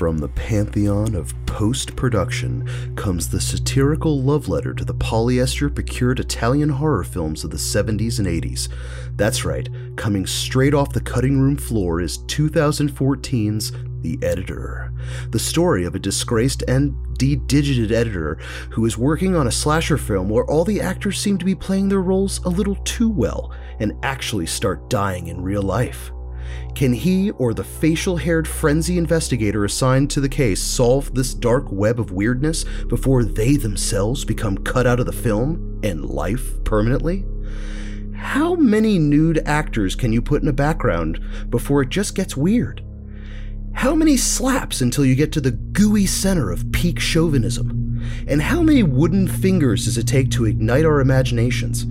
From the pantheon of post production comes the satirical love letter to the polyester procured Italian horror films of the 70s and 80s. That's right, coming straight off the cutting room floor is 2014's The Editor, the story of a disgraced and de-digited editor who is working on a slasher film where all the actors seem to be playing their roles a little too well and actually start dying in real life. Can he or the facial haired frenzy investigator assigned to the case solve this dark web of weirdness before they themselves become cut out of the film and life permanently? How many nude actors can you put in a background before it just gets weird? How many slaps until you get to the gooey center of peak chauvinism? And how many wooden fingers does it take to ignite our imaginations?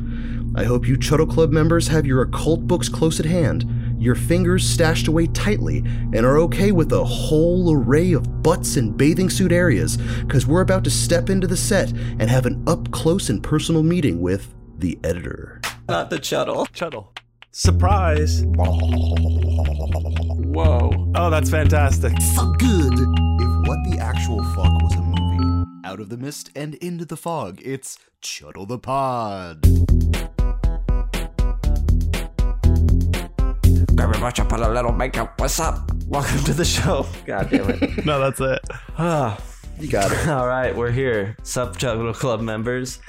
I hope you Chuddle Club members have your occult books close at hand your fingers stashed away tightly, and are okay with a whole array of butts and bathing suit areas, because we're about to step into the set and have an up close and personal meeting with the editor. Not the Chuddle. Chuddle. Surprise. Whoa. Oh, that's fantastic. Fuck good. If what the actual fuck was a movie, out of the mist and into the fog, it's Chuddle the Pod. Grab your watch up on a little makeup. What's up? Welcome to the show. God damn it. No, that's it. Ah, You got it. all right, we're here. Sup, Chuddle Club members.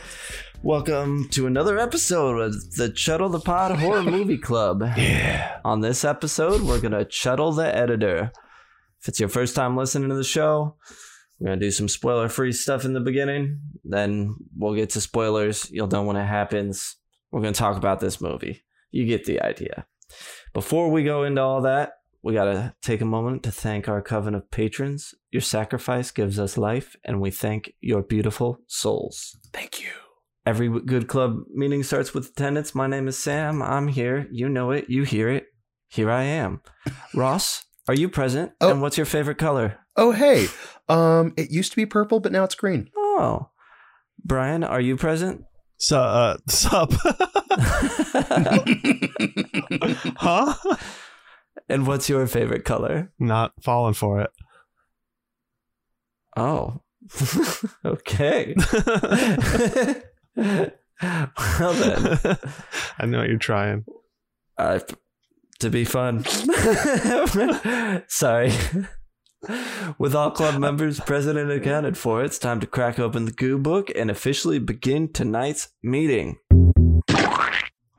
Welcome to another episode of the Chuddle the Pod Horror Movie Club. Yeah. On this episode, we're gonna chuddle the editor. If it's your first time listening to the show, we're gonna do some spoiler-free stuff in the beginning. Then we'll get to spoilers. You'll know when it happens. We're gonna talk about this movie. You get the idea. Before we go into all that, we gotta take a moment to thank our coven of patrons. Your sacrifice gives us life, and we thank your beautiful souls. Thank you. Every good club meeting starts with attendance. My name is Sam. I'm here. You know it. You hear it. Here I am. Ross, are you present? Oh. And what's your favorite color? Oh hey, um, it used to be purple, but now it's green. Oh. Bryan, are you present? So, uh, sup? Huh? and what's your favorite color? Not falling for it. Oh. okay. well then. I know you're trying. uh, to be fun. Sorry. With all club members present and accounted for, it's time to crack open the goo book and officially begin tonight's meeting.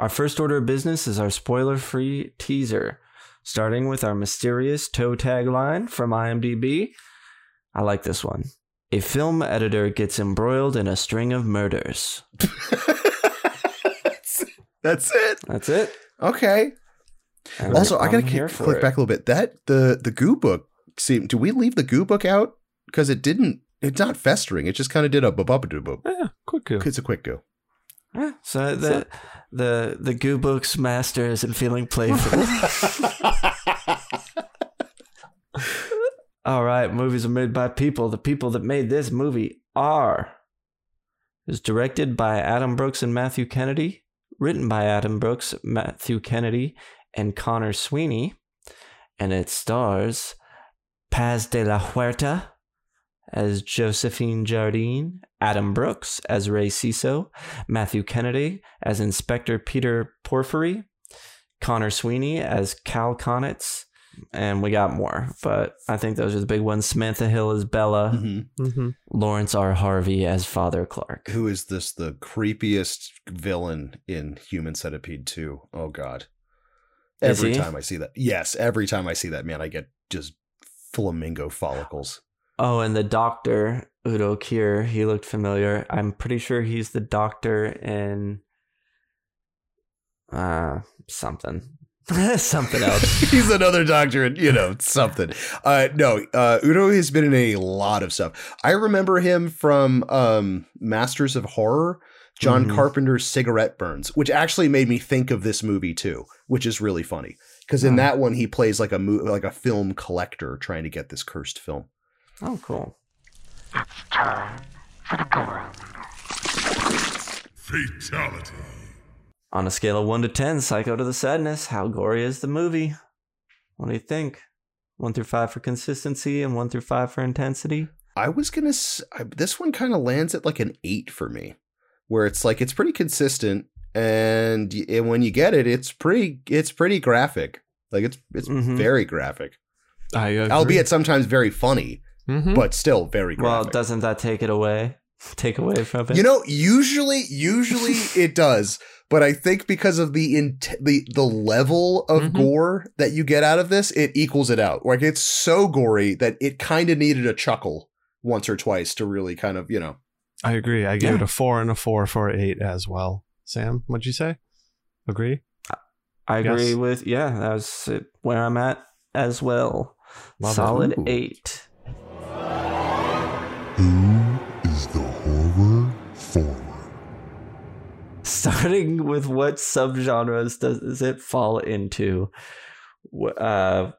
Our first order of business is our spoiler free teaser, starting with our mysterious toe tag line from IMDb. I like this one. A film editor gets embroiled in a string of murders. That's it. That's it. Okay. And Also, I gotta kick, click it. back a little bit. That the the goo book. See, do we leave the goo book out because it didn't? It's not festering. It just kind of did a bub doo boop. Yeah, quick go. It's a quick go. So the the the Goo Books master isn't feeling playful. All right, movies are made by people. The people that made this movie are. It was directed by Adam Brooks and Matthew Kennedy, written by Adam Brooks, Matthew Kennedy, and Conor Sweeney, and it stars Paz de la Huerta as Josephine Jardine, Adam Brooks as Rey Ciso, Matthew Kennedy as Inspector Peter Porfiry, Conor Sweeney as Cal Konitz, and we got more, but I think those are the big ones. Samantha Hill as Bella, Mhm. Mm-hmm. Laurence R. Harvey as Father Clark. Who is this? The creepiest villain in Human Centipede Two? Oh God! Every time I see that, yes, every time I see that man, I get just flamingo follicles. Oh, and the doctor, Udo Kier, he looked familiar. I'm pretty sure he's the doctor in uh something. something else. He's another doctor, and you know something. Uh, no, uh, Udo has been in a lot of stuff. I remember him from um, Masters of Horror, John Mhm. Carpenter's Cigarette Burns, which actually made me think of this movie too, which is really funny because in that one he plays like a mo- like a film collector trying to get this cursed film. Oh, cool. it's time for the Fatality. On a scale of 1 to 10, Psycho to the Sadness, how gory is the movie? What do you think? One through five for consistency and one through five for intensity. I was gonna. This one kind of lands at like an eight for me, where it's like it's pretty consistent, and, and when you get it, it's pretty. It's pretty graphic. Like it's it's Mhm. very graphic, I agree. albeit sometimes very funny, Mhm. but still very Well, doesn't that take it away? Take away from it? you know, usually, usually it does, but I think because of the int- the the level of Mhm. gore that you get out of this, it equals it out. Like it's so gory that it kind of needed a chuckle once or twice to really kind of you know. I agree. I gave Yeah. it a four and a four for eight as well. Sam, what'd you say? Agree? I agree Yes. with yeah. That's where I'm at as well. Love. Solid Ooh. eight. Who is the horror forward? Starting with what subgenres does it fall into? Uh,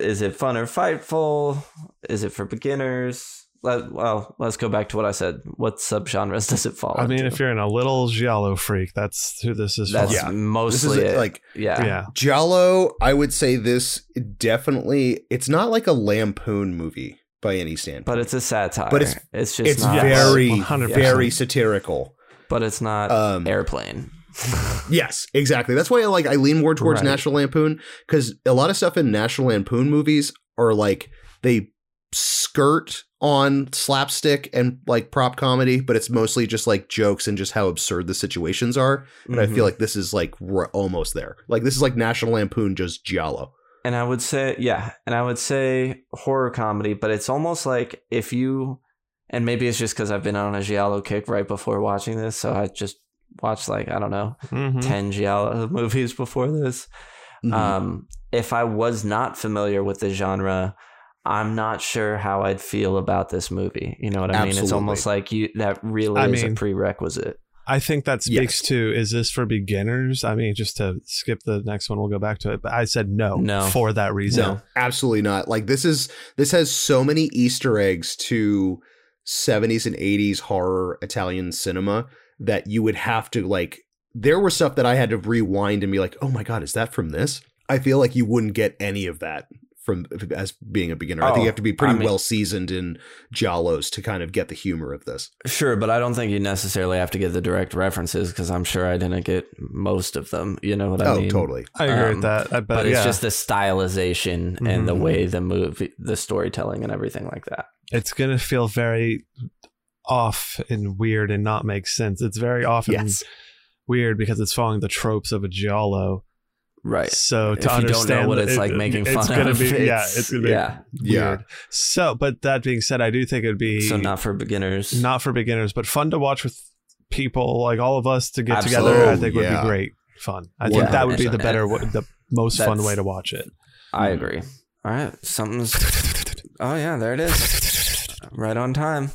is it fun or fightful? Is it for beginners? Let, well, let's go back to what I said. What subgenres does it fall I mean, into? if you're in a little giallo freak, that's who this is that's for. Yeah. This mostly is it. like yeah. yeah. Giallo, I would say this definitely it's not like a lampoon movie by any standpoint. but it's a satire. But it's- it's just it's not very 100%. very satirical. but it's not Um airplane. yes, exactly. That's why I like I lean more towards Right. National Lampoon cuz a lot of stuff in National Lampoon movies are like they skirt on slapstick and like prop comedy, but it's mostly just like jokes and just how absurd the situations are. But I Mhm. feel like this is like we're almost there. Like this is like National Lampoon just giallo. And I would say, yeah, and I would say horror comedy, but it's almost like if you, and maybe it's just because I've been on a Giallo kick right before watching this, so I just watched like, I don't know, Mhm. 10 Giallo movies before this. Mhm. Um, if I was not familiar with the genre, I'm not sure how I'd feel about this movie. You know what I mean? It's almost like you that really I is a prerequisite. I think that speaks Yes. to is this for beginners? I mean, just to skip the next one, we'll go back to it. But I said no, No. for that reason. No, absolutely not. Like this is this has so many Easter eggs to 70s and 80s horror Italian cinema that you would have to like there were stuff that I had to rewind and be like, "Oh my god, is that from this?" I feel like you wouldn't get any of that from as being a beginner. I think Oh, you have to be pretty I mean- well seasoned in giallos to kind of get the humor of this. Sure, but I don't think you necessarily have to get the direct references because I'm sure I didn't get most of them. You know what I oh, mean? Oh, totally. I agree Um, with that. I bet, but it's yeah. just the stylization and the Mhm. way the movie, the storytelling, and everything like that. it's gonna feel very off and weird and not make sense. It's very often Yes. weird because it's following the tropes of a giallo. Right. So If to you don't know understand what that it's like making it's fun gonna of, be yeah, it's- it's gonna be yeah. Yeah. So, but that being said, I do think it'd be So not for beginners. not for beginners, but fun to watch with people like all of us to get Absolutely. together. I think would be great fun. I Yeah. think that would be the better, the most fun way to watch it. I agree. All right, something's. Oh yeah, there it is. Right on time.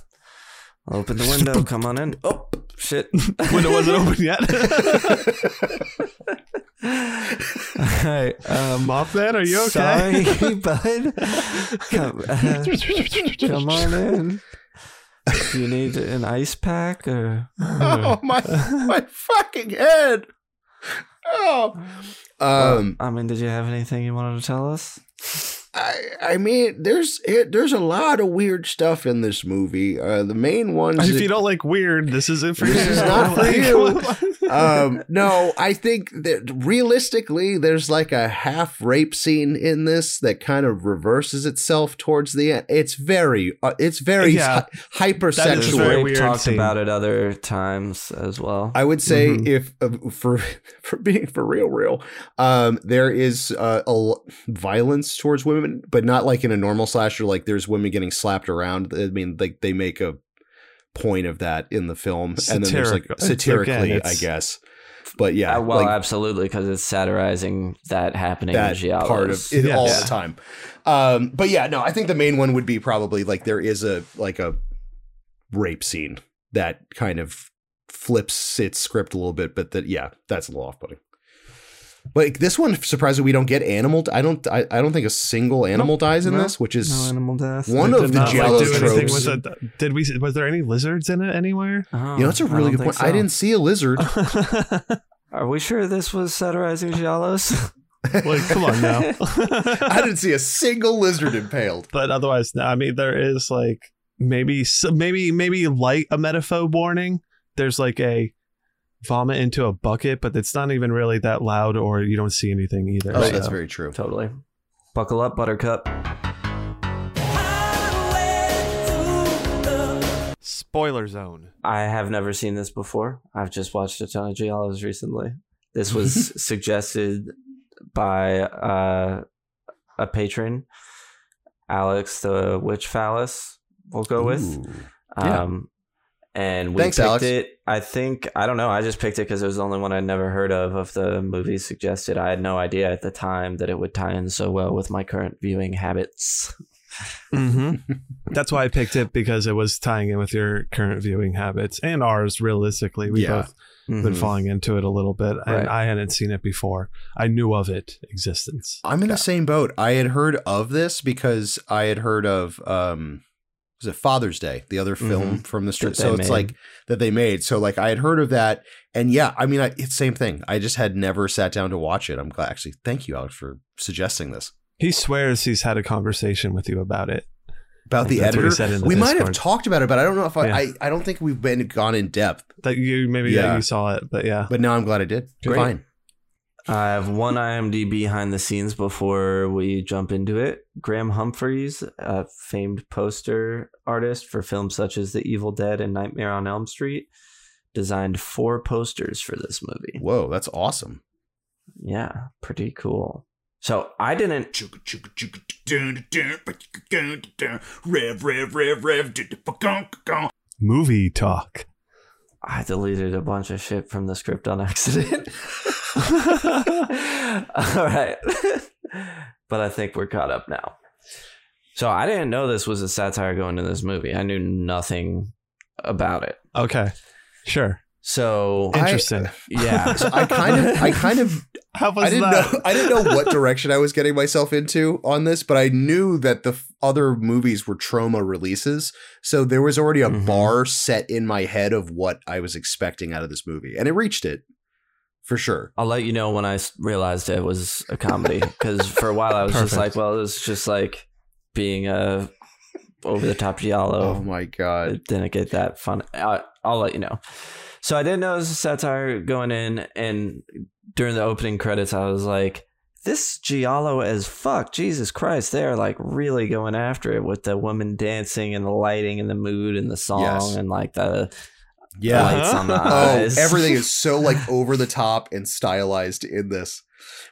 I'll open the window. Come on in. Oh shit. Window wasn't open yet. All right. Um, Mothman, are you okay? Sorry, bud. Come, uh, come on in. Do you need an ice pack or? oh my my fucking head. Oh. Um I mean, did you have anything you wanted to tell us? I I mean, there's it, there's a lot of weird stuff in this movie. Uh, the main ones. if that- you don't like weird, this is it for This you. is not for you. um, no, I think that realistically, there's like a half rape scene in this that kind of reverses itself towards the end. It's very, uh, it's very Yeah. hy- hypersexual. Very We've talked scene. about it other times as well. I would say Mhm. if uh, for for being for real, real, um, there is uh, a l- violence towards women, but not like in a normal slasher. Like there's women getting slapped around. I mean, like they make a point of that in the film, and then there's like satirically, again, I guess. But yeah, Uh, well, like absolutely, because it's satirizing that happening that in Giallos. part of it Yes. all Yeah. the time. Um, but yeah, no, I think the main one would be probably like there is a like a rape scene that kind of flips its script a little bit, but that yeah, that's a little off-putting. Like this one, surprisingly, we don't get animal. I don't. I, I don't think a single animal dies in no, this, which is no animal death. one They of the not, like, Giallo do anything tropes. with it. Did we? Was there any lizards in it anywhere? Oh, you know, that's a I really good think point. I didn't see a lizard. Are we sure this was satirizing Giallos? Like, come on now. I didn't see a single lizard impaled. but otherwise, no. I mean, there is like maybe maybe maybe light emetophobe warning. There's like a vomit into a bucket, but it's not even really that loud, or you don't see anything either. Oh, so- that's very true. Totally. Buckle up, Buttercup. Spoiler zone. I have never seen this before. I've just watched a ton of Giallos recently. This was suggested by uh, a patron, Alex the Witch Phallus. We'll go with. Ooh. Yeah. Um, and we Thanks, picked Alex. it. I think I don't know. I just picked it because it was the only one I'd never heard of of the movies suggested. I had no idea at the time that it would tie in so well with my current viewing habits. hmm That's why I picked it because it was tying in with your current viewing habits and ours. Realistically, we Yeah. both been Mhm. falling into it a little bit, and I hadn't seen it before. I knew of it existence. I'm in the same boat. I had heard of this because I had heard of um was it Father's Day, the other mm-hmm. film from the street. So it's made. like that they made. So like I had heard of that, and yeah, I mean, I, it's same thing. I just had never sat down to watch it. I'm glad. Actually, thank you, Alex, for suggesting this He swears he's had a conversation with you about it. about the That's editor. said the We might have talked about it, but I don't know if I. Yeah. I, I don't think we've been gone in depth. That you maybe yeah. Yeah. you saw it, but yeah. But now I'm glad I did. Great. Fine. I have one IMDb behind the scenes before we jump into it. Graham Humphreys, a famed poster artist for films such as The Evil Dead and Nightmare on Elm Street, designed four posters for this movie. Whoa, that's awesome. Yeah, pretty cool. So I didn't. Rev, rev, rev, rev. Movie talk. I deleted a bunch of shit from the script on accident. All right. but I think we're caught up now. So I didn't know this was a satire going into this movie. I knew nothing about it. Okay, sure. So I- Interesting. yeah. So I kind of, I kind of How was I didn't that? know. I didn't know what direction I was getting myself into on this, but I knew that the f- other movies were Troma releases, so there was already a Mhm. bar set in my head of what I was expecting out of this movie, and it reached it for sure. I'll let you know when I realized it was a comedy because for a while I was just like, well, it's just like being a over the top giallo. Oh, my god! it didn't get that fun. I, I'll let you know. So I didn't know it was a satire going in, and during the opening credits, I was like, "This giallo as fuck, Jesus Christ!" They are like really going after it with the woman dancing and the lighting and the mood and the song Yes. and like the Yeah. lights on the Oh, eyes. everything is so like over the top and stylized in this.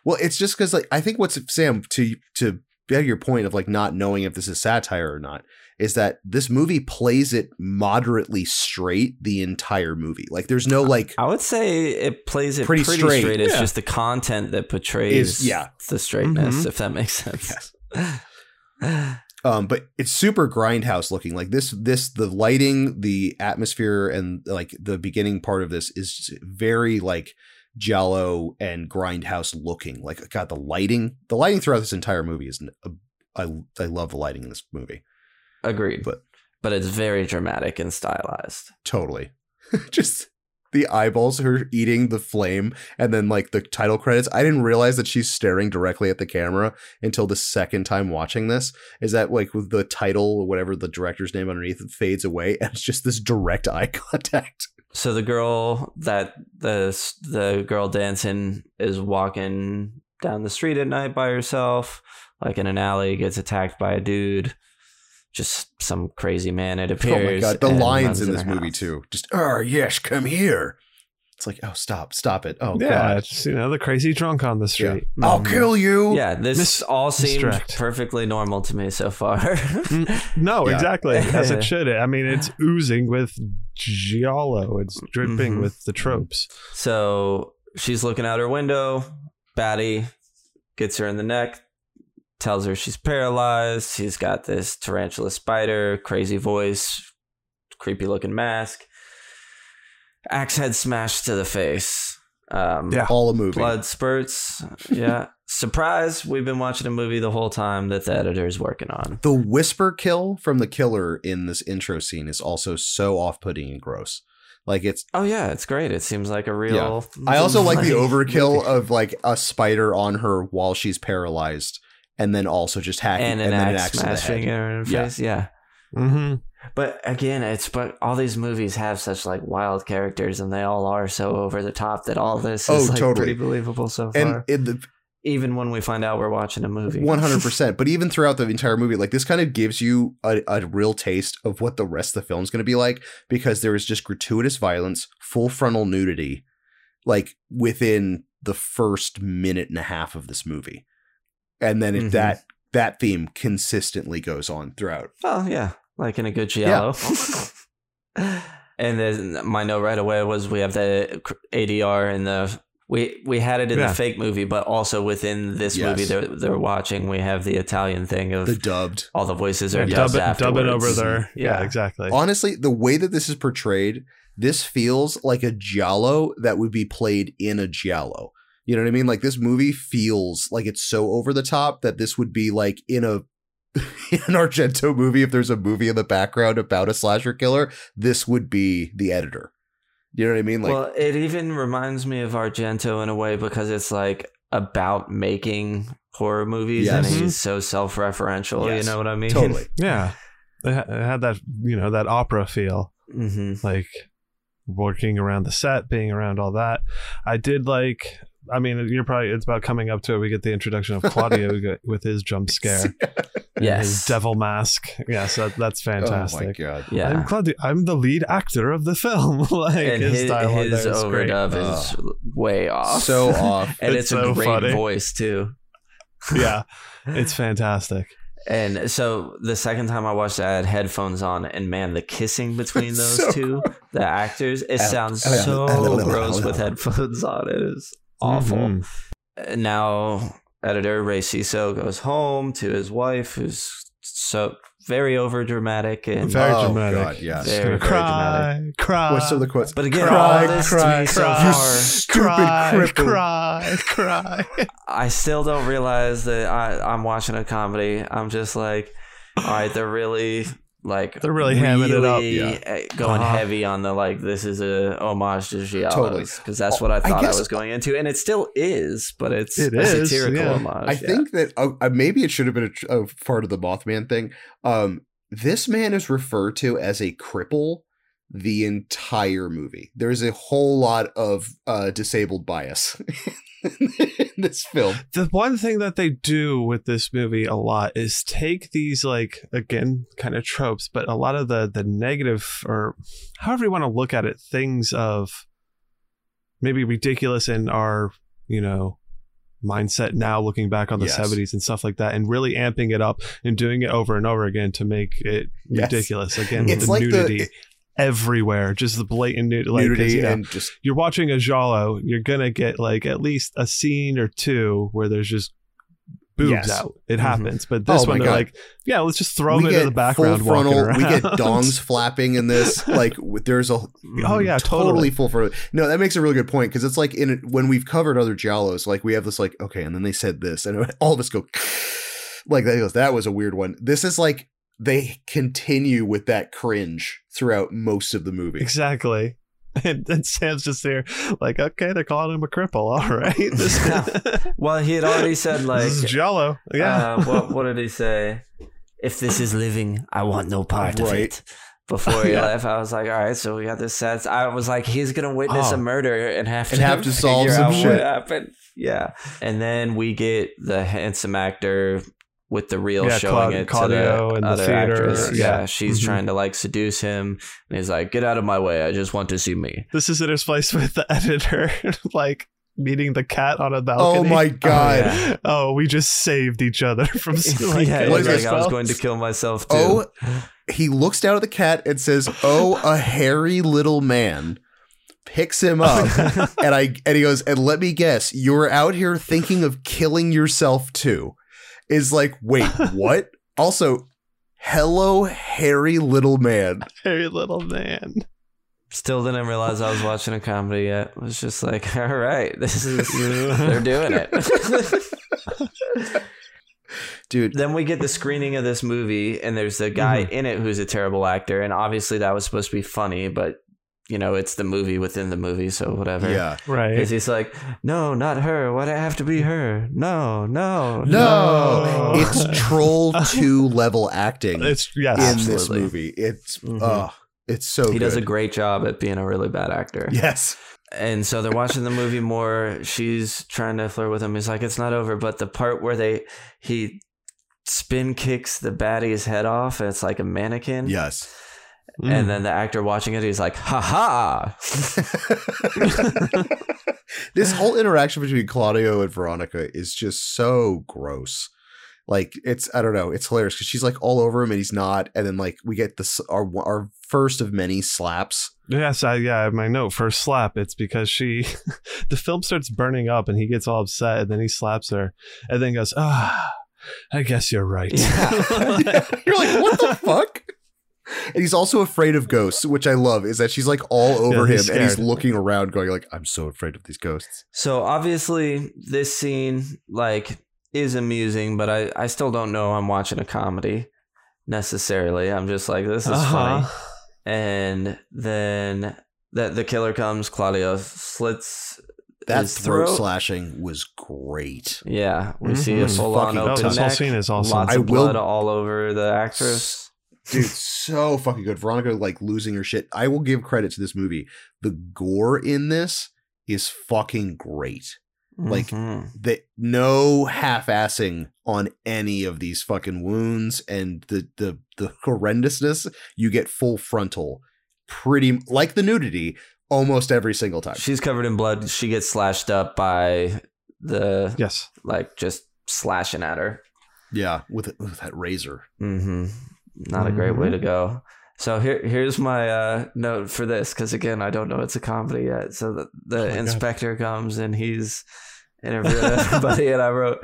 Well, it's just because like I think what's Sam to to beg your point of like not knowing if this is satire or not is that this movie plays it moderately straight the entire movie. Like there's no like I would say it plays it Pretty pretty, straight. straight. It's Yeah. just the content that portrays Is- yeah. the straightness, Mhm. if that makes sense. um but it's super grindhouse looking like this this the lighting the atmosphere and like the beginning part of this is very like giallo and grindhouse looking like god the lighting the lighting throughout this entire movie is I I love the lighting in this movie Agreed. But- but it's very dramatic and stylized. totally just the eyeballs her eating the flame and then like the title credits i didn't realize that she's staring directly at the camera until the second time watching this is that like with the title or whatever the director's name underneath it fades away and it's just this direct eye contact So the girl that the the girl dancing is walking down the street at night by herself, like in an alley, gets attacked by a dude. Just some crazy man. It appears. oh appears. my god the and lines in in this her movie house. too just oh yes come here it's like oh stop stop it oh yeah, god just you know the crazy drunk on the street. i'll Mhm. kill you Yeah, this Mis- all seemed distract. perfectly normal to me so far. Mm, No, Yeah. exactly as it should. I mean, it's oozing with giallo. It's dripping Mhm. with the tropes. So she's looking out her window. Batty gets her in the neck, tells her she's paralyzed. She's got this tarantula spider, crazy voice, creepy looking mask. Axe head smashed to the face. Um, Yeah. all a movie Blood spurts. Yeah. Surprise. We've been watching a movie the whole time that the editor is working on. The whisper kill from the killer in this intro scene is also so off-putting and gross. Like it's Oh yeah, it's great. It seems like a real. I also like the overkill of like a spider on her while she's paralyzed, and then also just hacking and and, an then an axe axe to the smashing head. her in Yeah. face. Yeah. Mm-hmm. But again, it's but all these movies have such like wild characters, and they all are so over the top that all this Oh, is like totally. pretty believable so far. And in the Even when we find out we're watching a movie, one hundred percent. But even throughout the entire movie, like this kind of gives you a, a real taste of what the rest of the film's going to be like because there is just gratuitous violence, full frontal nudity, like within the first minute and a half of this movie, and then it, Mhm. that that theme consistently goes on throughout. Well, yeah, like in a good giallo. and then my note right away was we have the ADR and the we we had it in Yeah. the fake movie, but also within this Yes. movie they're they're watching, we have the Italian thing of The dubbed. all the voices are Yeah, dubbed dub, it, dub it over there. Yeah, Yeah. exactly. Honestly, the way that this is portrayed, this feels like a giallo that would be played in a giallo. You know what I mean? Like this movie feels like it's so over the top that this would be like in a in an Argento movie. If there's a movie in the background about a slasher killer, this would be the editor. You know what I mean? Like, well, it even reminds me of Argento in a way because it's like about making horror movies and he's so self-referential. Yes. You know what I mean? totally. yeah, it, had that you know that opera feel, hmm like working around the set, being around all that. I did like. I mean, you're probably it's about coming up to it. We get the introduction of Claudio with his jump scare, and Yes. his devil mask. Yes, that, that's Oh my fantastic. god. Yeah. I'm Claudio. I'm the lead actor of the film. like and his, dialogue his there is great. overdub oh. is way off. So off. and It's it's, so a great funny. voice too. yeah, it's fantastic. And so the second time I watched it, I had headphones on, and man, the kissing between those So two, the actors, it sounds so al- al- gross with headphones on. It is awful. Mhm. Now editor Rey Ciso goes home to his wife, who's so very over dramatic and Very oh dramatic. god, yes. Very, very cry, cry. What's some of the quotes? But again, Cry, all this to cry, me so cry. You stupid cry, cry, cry. I still don't realize that I, I'm watching a comedy. I'm just like, all right, they're really like They're really hamming it up, yeah. uh, going Uh-huh. heavy on the like this is a homage to Giallos Totally. because that's Oh, what I I thought I, guess- was going into, and it still is, but it's It a is, satirical yeah. homage. I yeah. think that uh, uh, maybe it should have been a, a part of the Mothman thing. Um, this man is referred to as a cripple the entire movie. There's a whole lot of uh, disabled bias in this film. the one thing that they do with this movie a lot is take these like again kind of tropes but a lot of the the negative or however you want to look at it things of maybe ridiculous in our you know mindset now looking back on the Yes. 70s and stuff like that and really amping it up and doing it over and over again to make it Yes. ridiculous again It's with the like the- nudity it- everywhere just the blatant nudity, like, Nudity you know, and just you're watching a giallo, you're gonna get like at least a scene or two where there's just boobs Yes. out. It Mhm. happens, but this Oh one they're God. like, yeah, let's just throw them into the background, full frontal. We get dongs flapping in this. Like there's a oh yeah, totally, totally. full frontal. No, that makes a really good point because it's like in when we've covered other giallos, like we have this like okay, and then they said this, and all of us go like that. Goes that was a weird one. This is like they continue with that cringe throughout most of the movie. Exactly. And, and Sam's just there, like, okay, they're calling him a cripple. All right, this, Well, he had already said like, this is Giallo. Yeah, uh, what what did he say? If this is living, I want no part of Right. it. Before he Yeah. left, I was like, all right, so we got this set. I was like, he's gonna witness Oh. a murder and have to And have to solve some out what shit. happened. Yeah, and then we get the handsome actor with the reel Yeah, showing Claud- it Claudio to the the other theater, actress. Yeah, yeah. she's Mhm. trying to like seduce him, and he's like, "Get out of my way! I just want to see me." this is interspliced with the editor, like meeting the cat on a balcony. Oh my god! yeah. Oh, we just saved each other from like, yeah, what like, I was going to kill myself too. Oh, he looks down at the cat and says, "Oh, a hairy little man." Picks him up, and I and he goes, and let me guess, you're out here thinking of killing yourself too. Is like, wait, what? also, hello, hairy little man. Hairy little man. Still didn't realize I was watching a comedy yet. It was just like, all right, this is they're doing it. Dude, then we get the screening of this movie, and there's a guy mm-hmm. in it who's a terrible actor, and obviously that was supposed to be funny, but you know it's the movie within the movie, so whatever. Yeah. Right. Because he's like, no, not her. Why'd it have to be her? No, no, No, No. it's Troll Two level acting It's yes. in this movie. It's Mhm. oh, it's so He good. does a great job at being a really bad actor. yes. And so they're watching the movie more. She's trying to flirt with him. He's like, it's not over. But the part where they he spin kicks the baddie's head off, and it's like a mannequin. Yes. Mm. And then the actor watching it, he's like, ha ha. this whole interaction between Claudio and Veronica is just so gross. Like it's I don't know, it's hilarious because she's like all over him and he's not, and then like we get this our our first of many slaps. Yes, I, yeah, I have my note for slap. It's because she, the film starts burning up and he gets all upset and then he slaps her and then goes, ah, I guess you're right. Yeah, You're like, what the fuck? And he's also afraid of ghosts, which I love, is that she's like all over Yeah, him he's and he's looking around, going like, I'm so afraid of these ghosts. So obviously, this scene like is amusing, but I I still don't know I'm watching a comedy necessarily. I'm just like, this is funny. Uh-huh. And then that the killer comes. Claudio slits That throat, throat. slashing was great. Yeah, we Mhm. see a was full on fucking open Oh, this whole scene is awesome. Lots I of will- blood all over the actress. Dude, so fucking good. Veronica like losing her shit. I will give credit to this movie. The gore in this is fucking great. Like, Mhm. that no half-assing on any of these fucking wounds and the the the horrendousness you get full frontal pretty like the nudity almost every single time she's covered in blood. She gets slashed up by the Yes. like just slashing at her. yeah with, with that razor hmm Not a great way to go. So here, here's my uh, note for this because again, I don't know it's a comedy yet. So the, the Oh my God. inspector comes and he's interviewing everybody, and I wrote,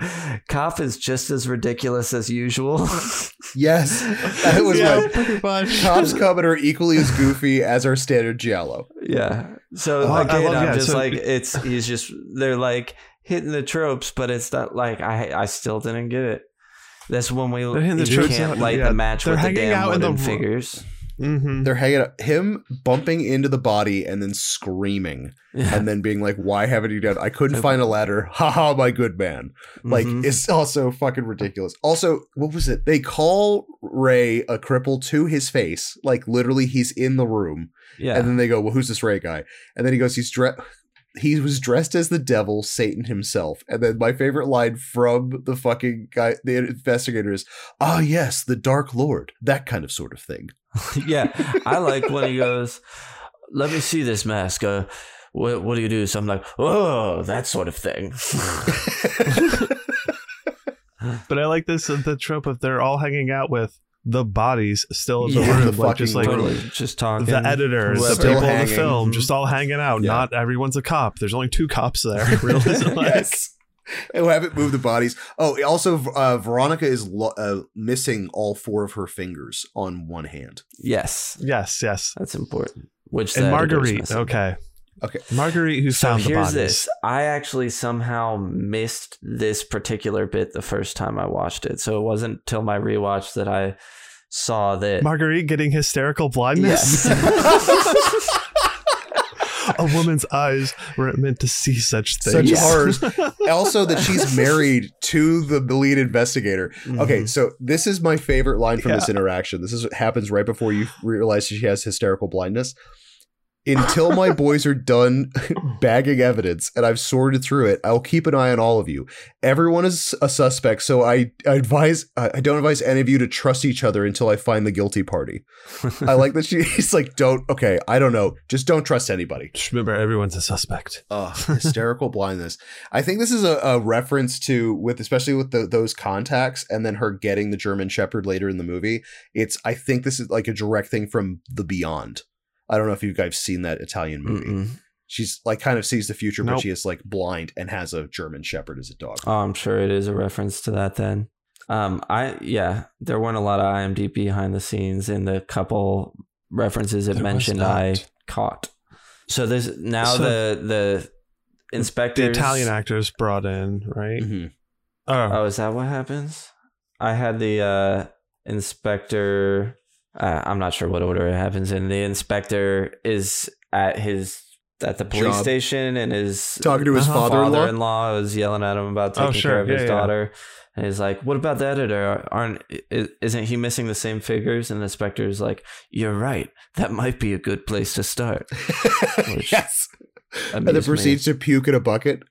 "Cop is just as ridiculous as usual." yes that was Yeah, my pretty much. cops coming are equally as goofy as our standard giallo yeah. So Oh, again, love- I'm yeah, just so- like, it's he's just they're like hitting the tropes, but it's not like I I still didn't get it. That's when we They're the you can't out- light yeah, the match they're with the damn out in the wooden ro- figures. hmm they're hanging out him bumping into the body and then screaming Yeah. and then being like why haven't you done i couldn't find a ladder haha my good man Like Mhm. it's also fucking ridiculous. Also, what was it? They call Ray a cripple to his face, like literally he's in the room, yeah. and then they go, "Well, who's this Ray guy?" And then he goes, "He's dressed." He was dressed as the devil, Satan himself. And then my favorite line from the fucking guy, the investigator is, "Ah, yes, the Dark Lord, that kind of sort of thing." yeah, I like when he goes, "Let me see this mask." Uh, what What do you do? So I'm like, "Oh, that sort of thing." But I like this uh, the trope of they're all hanging out with the bodies still in the Yeah, room, the like just like totally, just talking. the editors, the whoever. Still people in the film, Mhm. just all hanging out. Yeah. Not everyone's a cop. There's only two cops there. Realism, like- yes. And we haven't moved the bodies. Oh, also, uh, Veronica is lo- uh, missing all four of her fingers on one hand. Yes, Yes, yes. that's important. Which And Marguerite. Okay. Okay. Marguerite, who So found the here's bodies. this. I actually somehow missed this particular bit the first time I watched it. So it wasn't till my rewatch that I saw that. Marguerite getting hysterical blindness. Yes. a woman's eyes weren't meant to see such Such things. Yes. horrors. also, that she's married to the lead investigator. Okay, Mhm. so this is my favorite line from this interaction. This is what happens right before you realize she has hysterical blindness. Until my boys are done bagging evidence and I've sorted through it, I'll keep an eye on all of you. Everyone is a suspect, so I, I advise I don't advise any of you to trust each other until I find the guilty party. I like that she's like, don't okay, I don't know, just don't trust anybody. Just remember, everyone's a suspect. Ugh, hysterical blindness. I think this is a, a reference to with especially with the, those contacts and then her getting the German Shepherd later in the movie. It's I think this is like a direct thing from The Beyond. I don't know if you guys seen that Italian movie. Mm-mm. She's like kind of sees the future, but she is like blind and has a German Shepherd as a dog. Oh, I'm sure it is a reference to that then. Um, I yeah, there weren't a lot of IMDb behind the scenes in the couple references it There mentioned I caught. So there's now So- the the The. Italian actors brought in, right? Mm-hmm. Oh, Oh, is that what happens? I had the uh inspector uh, I'm not sure what order it happens in. The inspector is at his at the police Job. station, and is Talking to his Uh-huh. father-in-law. father-in-law is yelling at him about Oh, taking sure. care of his Yeah, yeah. daughter. And he's like, "What about the editor? Aren't i- isn't he missing the same figures?" And the inspector is like, "You're right. That might be a good place to start." Which yes. And then amused me. proceeds to puke in a bucket.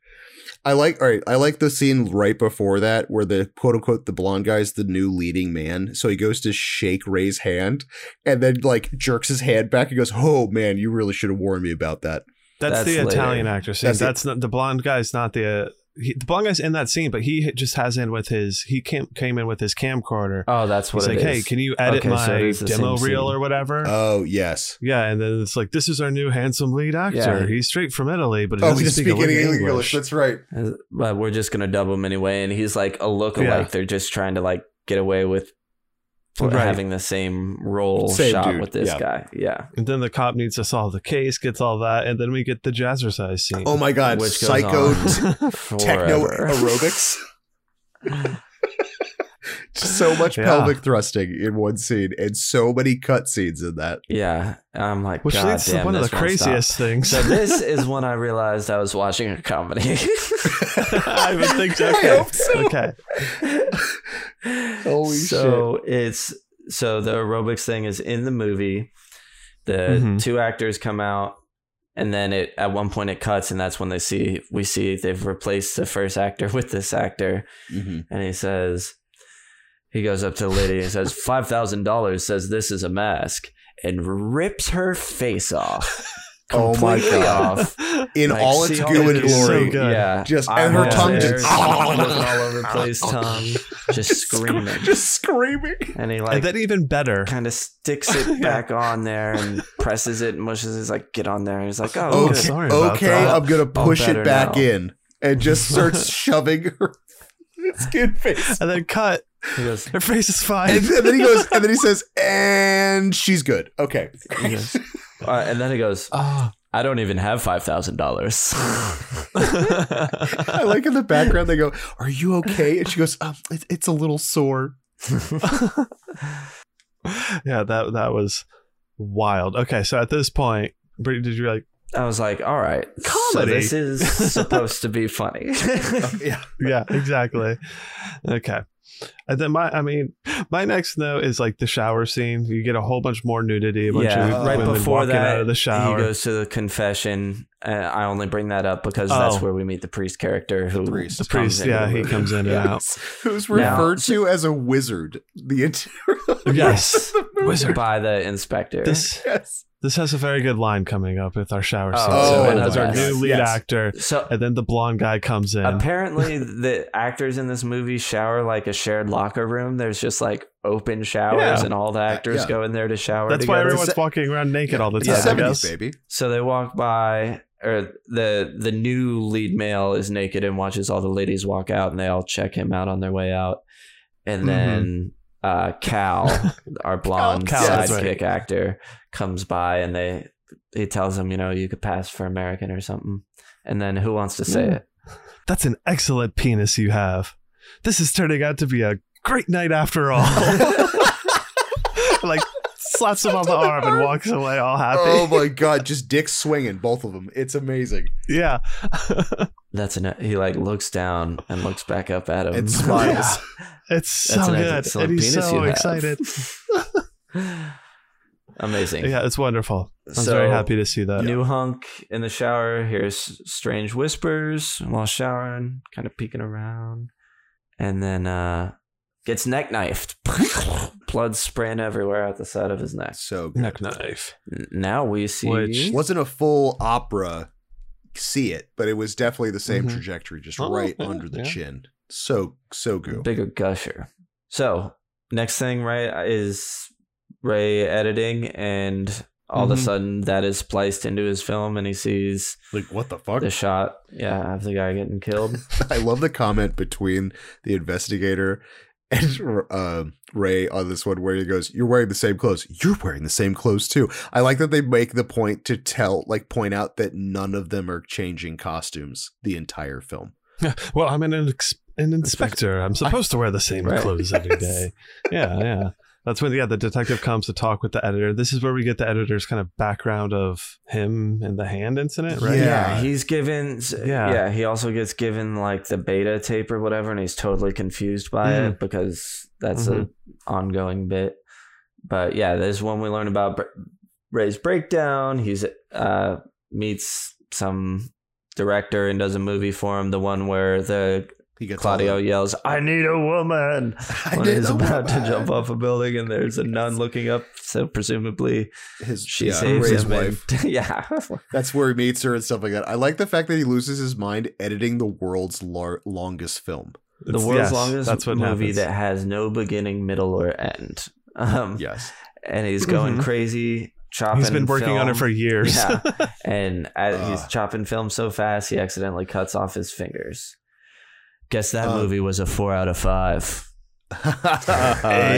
I like all right, I like the scene right before that where the quote unquote the blonde guy's the new leading man. So he goes to shake Ray's hand and then like jerks his hand back and goes, Oh man, you really should have warned me about that. That's, That's the later. Italian actress. scene. That's That's, it. not the blonde guy's not the uh, he, the blonde guy's in that scene, but he just has in with his he came came in with his camcorder. Oh, that's what it is. He's like, it hey, can you edit Okay, my is the demo reel scene. or whatever? Oh yes. yeah, and then it's like this is our new handsome lead actor. Yeah. He's straight from Italy, but he Oh, doesn't he's speak a speaking English. English. That's right. Uh, but we're just gonna dub him anyway, and he's like a lookalike. Yeah. They're just trying to like get away with for Right. having the same role Same shot dude, with this yeah. guy. Yeah, And then the cop needs to solve the case, gets all that, and then we get the jazzercise scene. Oh my god, which goes psycho techno aerobics. so much Yeah. pelvic thrusting in one scene and so many cutscenes in that. Yeah, I'm like, Which God leads to one of the this won't stop." craziest things. So this is when I realized I was watching a comedy. I would think so. I hope so. Okay. Holy so it's so the aerobics thing is in the movie. The Mhm. two actors come out, and then it at one point it cuts, and that's when they see we see they've replaced the first actor with this actor, Mhm. and he says, he goes up to the lady and says five thousand dollars. Says this is a mask, and rips her face off. Oh my completely God. Off. In Like, all its see goo and it is so glory. Yeah, Just- and her tongue just- all over the place, tongue just screaming, Just screaming. and he and like then even better. kind of sticks it back on there and presses it and mushes. He's like, "Get on there." And He's like, "Oh, Oh, good." Okay, sorry about okay that. I'm gonna oh, push it back now. in and just starts shoving her skin face. And then cut. He goes, Her face is fine. And, and then he goes, and then he says, and she's good. Okay. he goes uh, and then he goes, Ah. "I don't even have five thousand dollars." I like in the background they go, "Are you okay?" And she goes, um, it, "It's a little sore." yeah, that that was wild. Okay, so at this point, Brittany, did you like? I was like, "All right, so Comedy. this is supposed to be funny." yeah. Yeah, exactly. Okay. And then my, I mean, my next note is like the shower scene. You get a whole bunch more nudity. A bunch yeah, of right women before walking that, out of the shower. he goes to the confession. Uh, I only bring that up because that's Oh. where we meet the priest character who priest. the priest, yeah, he comes in and out. Yes. Who's Now- referred to as a wizard the entire Yes, wizard. by the inspector. This Yes. this has a very good line coming up with our shower Oh, scene. oh, so it and has our new lead Yes. actor, so and then the blonde guy comes in. apparently, the actors in this movie shower like a shared locker room. There's just like open showers, Yeah. and all the actors yeah. go in there to shower. That's why everyone's Se- walking around naked all the It's time. the I 70s, guess. baby. So they walk by, or the the new lead male is naked and watches all the ladies walk out, and they all check him out on their way out. And Mhm. then uh, Cal, our blonde Cal, that's sidekick right. actor, comes by, and they he tells him, you know, you could pass for American or something. And then who wants to say Yeah. it? That's an excellent penis you have. This is turning out to be a great night after all. like slaps him on the arm and walks away all happy. Oh my god, just dicks swinging, both of them. It's amazing. yeah. That's an he like looks down and looks back up at him And smiles. It's That's so an good. excellent And he's penis so you excited. Amazing. Yeah, it's wonderful. I'm So, very happy to see that. New hunk in the shower hears strange whispers while showering, kind of peeking around, and then uh gets neck knifed. Blood spraying everywhere at the side of his neck. So good. Neck knife. Now we see Which- wasn't a full opera see it, but it was definitely the same Mhm. trajectory, just Oh, right yeah, under the yeah. chin. So so good. bigger gusher. So next thing, right, is Ray editing, and all of a Mhm. sudden that is spliced into his film, and he sees Like what the fuck? the shot, yeah, of the guy getting killed. I love the comment between the investigator and uh, Ray on this one where he goes, "You're wearing the same clothes. You're wearing the same clothes too." I like that they make the point to tell, like, point out that none of them are changing costumes the entire film. yeah, Well, I'm an, ex- an inspector. I'm supposed to wear the same Right. clothes every day. Yeah, yeah. That's when yeah, the detective comes to talk with the editor. This is where we get the editor's kind of background of him and the hand incident, right? Yeah. Yeah, he's given. Yeah. Yeah. he also gets given like the beta tape or whatever, and he's totally confused by Mm. it because that's Mhm. a ongoing bit. But yeah, there's one we learn about Ray's breakdown. He's uh meets some director and does a movie for him. The one where the He gets Claudio all yells, "I need a woman." I when he's a about to jump off a building, and there's a nun looking up. So presumably, the- his she yeah, saves Ray's him. wife. and- yeah, That's where he meets her and stuff like that. I like the fact that he loses his mind editing the world's lar- longest film. the world's yes, longest that's what movie happens. that has no beginning, middle, or end. Um, Yes. and he's going Mhm. crazy, chopping. He's been working on it for years. Yeah, and as he's chopping film so fast, he accidentally cuts off his fingers. Guess that Uh, movie was a four out of five.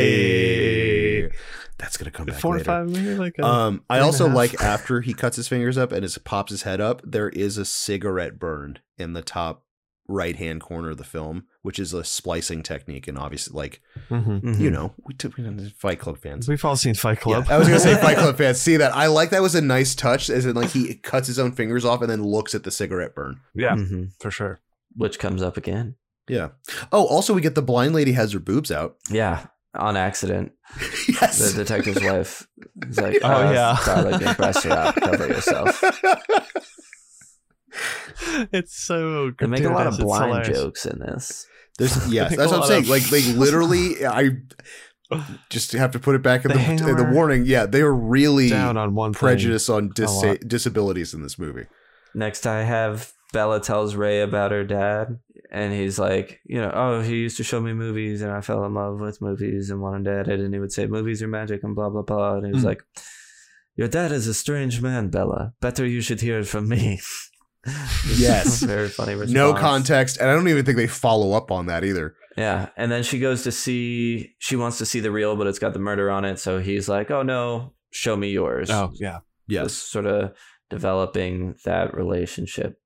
Hey. That's gonna come back Four later. or five, maybe like a, Um, I three a also like after he cuts his fingers up and his, pops his head up, there is a cigarette burn in the top right hand corner of the film, which is a splicing technique, and obviously, like Mhm. Mhm. you know, we took Fight Club fans. We've all seen Fight Club. Yeah, I was gonna say Fight Club fans see that. I like that was a nice touch, as in like he cuts his own fingers off and then looks at the cigarette burn. yeah, Mhm. for sure. which comes up again. Yeah. Oh, also we get the blind lady has her boobs out. Yeah, on accident. yes. The detective's wife is like, Oh, "Oh yeah. yeah, darling, your breasts are out. Cover yourself." It's so. They make a lot of blind jokes in this. There's yes, that's what I'm saying. of- Like they literally, I just have to put it back in They the in the warning. Yeah, they are really Down on one prejudice on dis- disabilities in this movie. Next, I have Bella tells Ray about her dad, and he's like, you know, oh, he used to show me movies, and I fell in love with movies and wanted to edit, and he would say movies are magic and blah blah blah, and he was Hmm. like, your dad is a strange man, Bella. Better you should hear it from me. Yes. very funny. Response. No context, and I don't even think they follow up on that either. Yeah, and then she goes to see. She wants to see the reel, but it's got the murder on it. So he's like, "Oh no, show me yours." Oh yeah. Just sort of developing that relationship.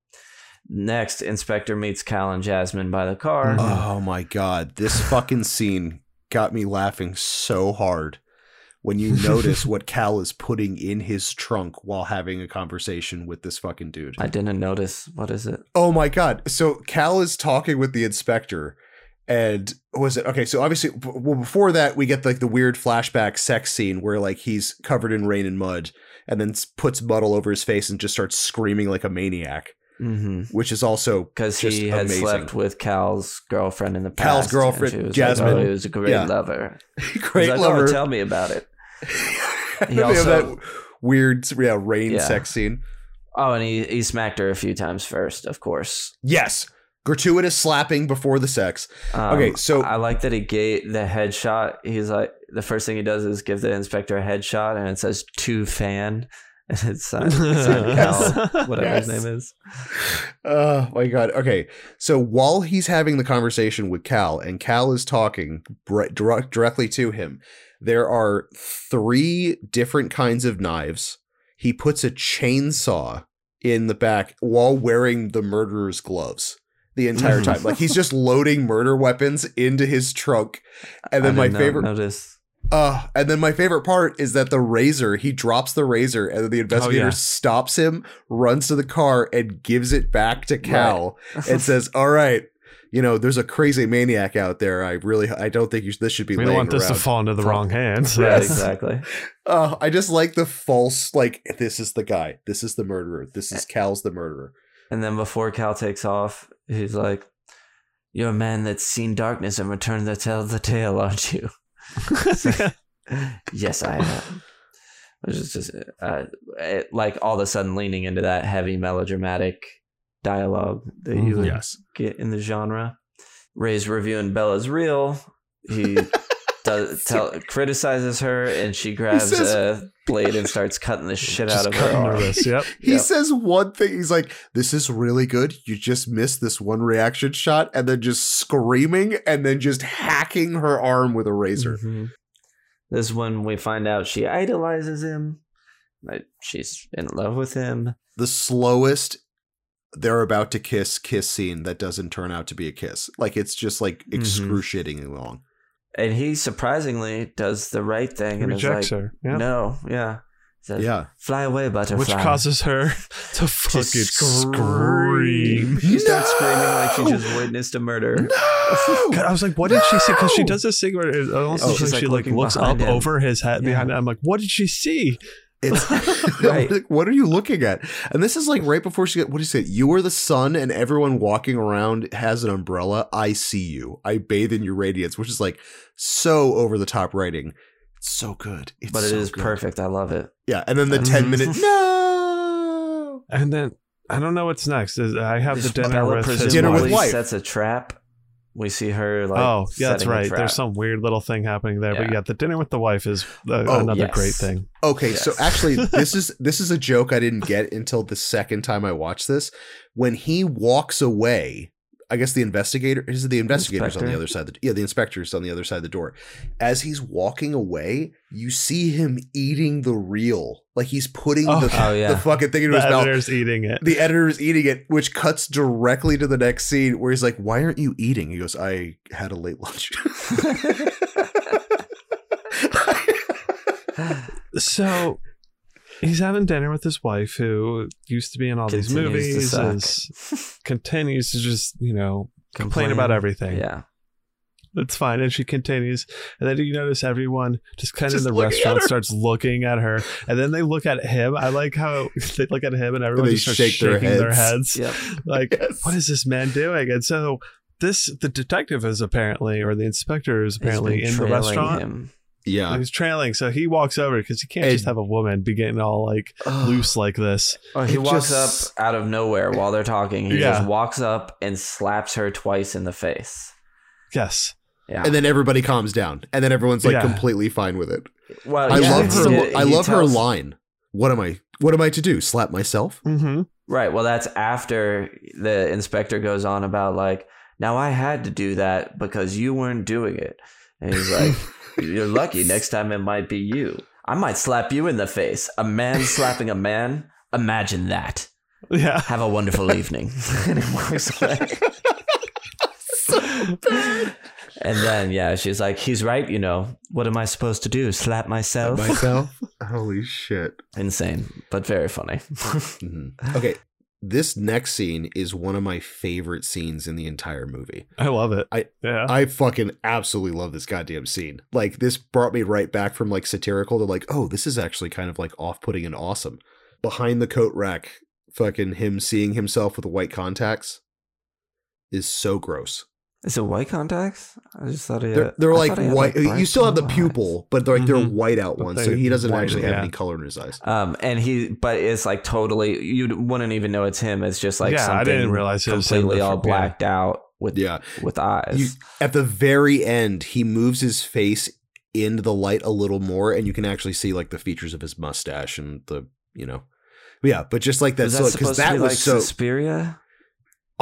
Next, Inspector meets Cal and Jasmine by the car. Mhm. Oh my god, this fucking scene got me laughing so hard when you notice what Cal is putting in his trunk while having a conversation with this fucking dude. I didn't notice. What is it? Oh my god. So Cal is talking with the inspector and was it okay, so obviously well before that we get like the weird flashback sex scene where like he's covered in rain and mud and then puts mud all over his face and just starts screaming like a maniac, Mm-hmm. which is also Because he had amazing. slept with Cal's girlfriend in the past. Cal's girlfriend, was Jasmine. Like, oh, he was a great Yeah. lover. great like, lover. Oh, tell me about it. He also- that weird yeah, rain Yeah. sex scene. Oh, and he, he smacked her a few times first, of course. Yes. Gratuitous slapping before the sex. Um, Okay, so- I like that he gave the headshot. He's like the first thing he does is give the inspector a headshot, and it says "to fan," it's signed Yes. Cal, whatever Yes. his name is. Oh my god. Okay. So while he's having the conversation with Cal and Cal is talking direct, directly to him, there are three different kinds of knives. He puts a chainsaw in the back while wearing the murderer's gloves the entire time. like he's just loading murder weapons into his trunk. And then my favorite notice. Uh, and then my favorite part is that the razor, he drops the razor and then the investigator yeah. stops him, runs to the car and gives it back to Cal and says, "All right, you know, there's a crazy maniac out there. I really I don't think you this should be We laying don't want this to fall into the wrong hands. Right, Yes. exactly. Uh, I just like the false like this is the guy. This is the murderer. This is Cal's the murderer. And then before Cal takes off, he's like, "You're a man that's seen darkness and returned to tell the tale, aren't you?" yes, I am. Which is just uh, it, like all of a sudden leaning into that heavy melodramatic dialogue that you would Yes. get in the genre. Ray's reviewing Bella's reel. He does tell criticizes her, and she grabs says- a blade and starts cutting the shit out of her cutting arm. wrist. Yep. He Yep. says one thing. He's like, "This is really good. You just missed this one reaction shot, and then just screaming, and then just hacking her arm with a razor." Mhm. This is when we find out she idolizes him. Like she's in love with him. the slowest they're about to kiss kiss scene that doesn't turn out to be a kiss. Like it's just like Mhm. excruciatingly long. And he surprisingly does the right thing He and rejects is like, her. Yeah. no, yeah. Says, Yeah. Fly away, butterfly. Which causes her to fucking scream. She starts screaming like she just witnessed a murder. No! God, I was like, what did she see? Because she does this thing where it almost Oh, looks she's, like she like, like looks up him. over his head Yeah. behind it. I'm like, what did she see? It's Right. like, what are you looking at? And this is like right before she get what do you say? You are the sun, and everyone walking around has an umbrella. I see you. I bathe in your radiance, which is like so over the top writing. It's so good. It's but it so is good. perfect. I love it. Yeah, and then the Mhm. ten minute no. And then I don't know what's next. I have the dinner Bella with his presumably Dinner with wife. wife. sets a trap. We see her like. oh, yeah, that's right. There's some weird little thing happening there, but Yeah. yeah, the dinner with the wife is uh, Oh, another yes. great thing. Okay, so actually, this is this is a joke I didn't get until the second time I watched this. When he walks away, I guess the investigator is it the investigators on the other side. Of the, yeah, the inspectors on the other side of the door. As he's walking away, you see him eating the reel, like he's putting Oh. the, Oh, yeah. the fucking thing into The his mouth. editor's eating it. The editor is eating it, which cuts directly to the next scene where he's like, "Why aren't you eating?" He goes, "I had a late lunch." So he's having dinner with his wife, who used to be in all these Continues to movies, suck. is, continues to just you know complain about everything. Yeah. It's fine. And she continues. And then you notice everyone just kind of Just in the restaurant starts looking at her. And then they look at him. I like how they look at him and everyone they just starts shake their shaking their heads. heads. Yep. Like, Yes. what is this man doing? And so this, the detective is apparently, or the inspector is apparently in the restaurant. him. Yeah, He's trailing. So he walks over because he can't And- just have a woman be getting all like Ugh. loose like this. Oh, he It walks just- up out of nowhere while they're talking. He Yeah. just walks up and slaps her twice in the face. Yes. Yeah. and then everybody calms down, and then everyone's like Yeah. completely fine with it. well, I yeah, love her. did- I he love her line. What am I? What am I to do? Slap myself? Mm-hmm. Right. Well, that's after the inspector goes on about like, now I had to do that because you weren't doing it. And he's like, you're lucky. Next time it might be you. I might slap you in the face. A man slapping a man. Imagine that. Yeah. Have a wonderful evening. and he walks away. And then, yeah, she's like, he's right. You know, what am I supposed to do? Slap myself? myself? Holy shit! Insane, but very funny. Mhm. Okay, this next scene is one of my favorite scenes in the entire movie. I love it. I- yeah. I fucking absolutely love this goddamn scene. Like this brought me right back from like satirical to like, oh, this is actually kind of like off-putting and awesome. Behind the coat rack, fucking him seeing himself with the white contacts is so gross. Is it white contacts? I just thought he had, They're, they're like thought he had, white. bright you still have the blue eyes. pupil, but they're like they're Mhm. white out ones, they so he doesn't white, actually have yeah. any color in his eyes. Um, and he, but it's like totally, you wouldn't even know it's him. It's just like Yeah, I something didn't realize it was him completely all before- yeah. blacked out with Yeah, with eyes. You, at the very end, he moves his face into the light a little more, and you can actually see like the features of his mustache and the you know, yeah. But just like that, was that so because supposed that to be was like so Suspiria?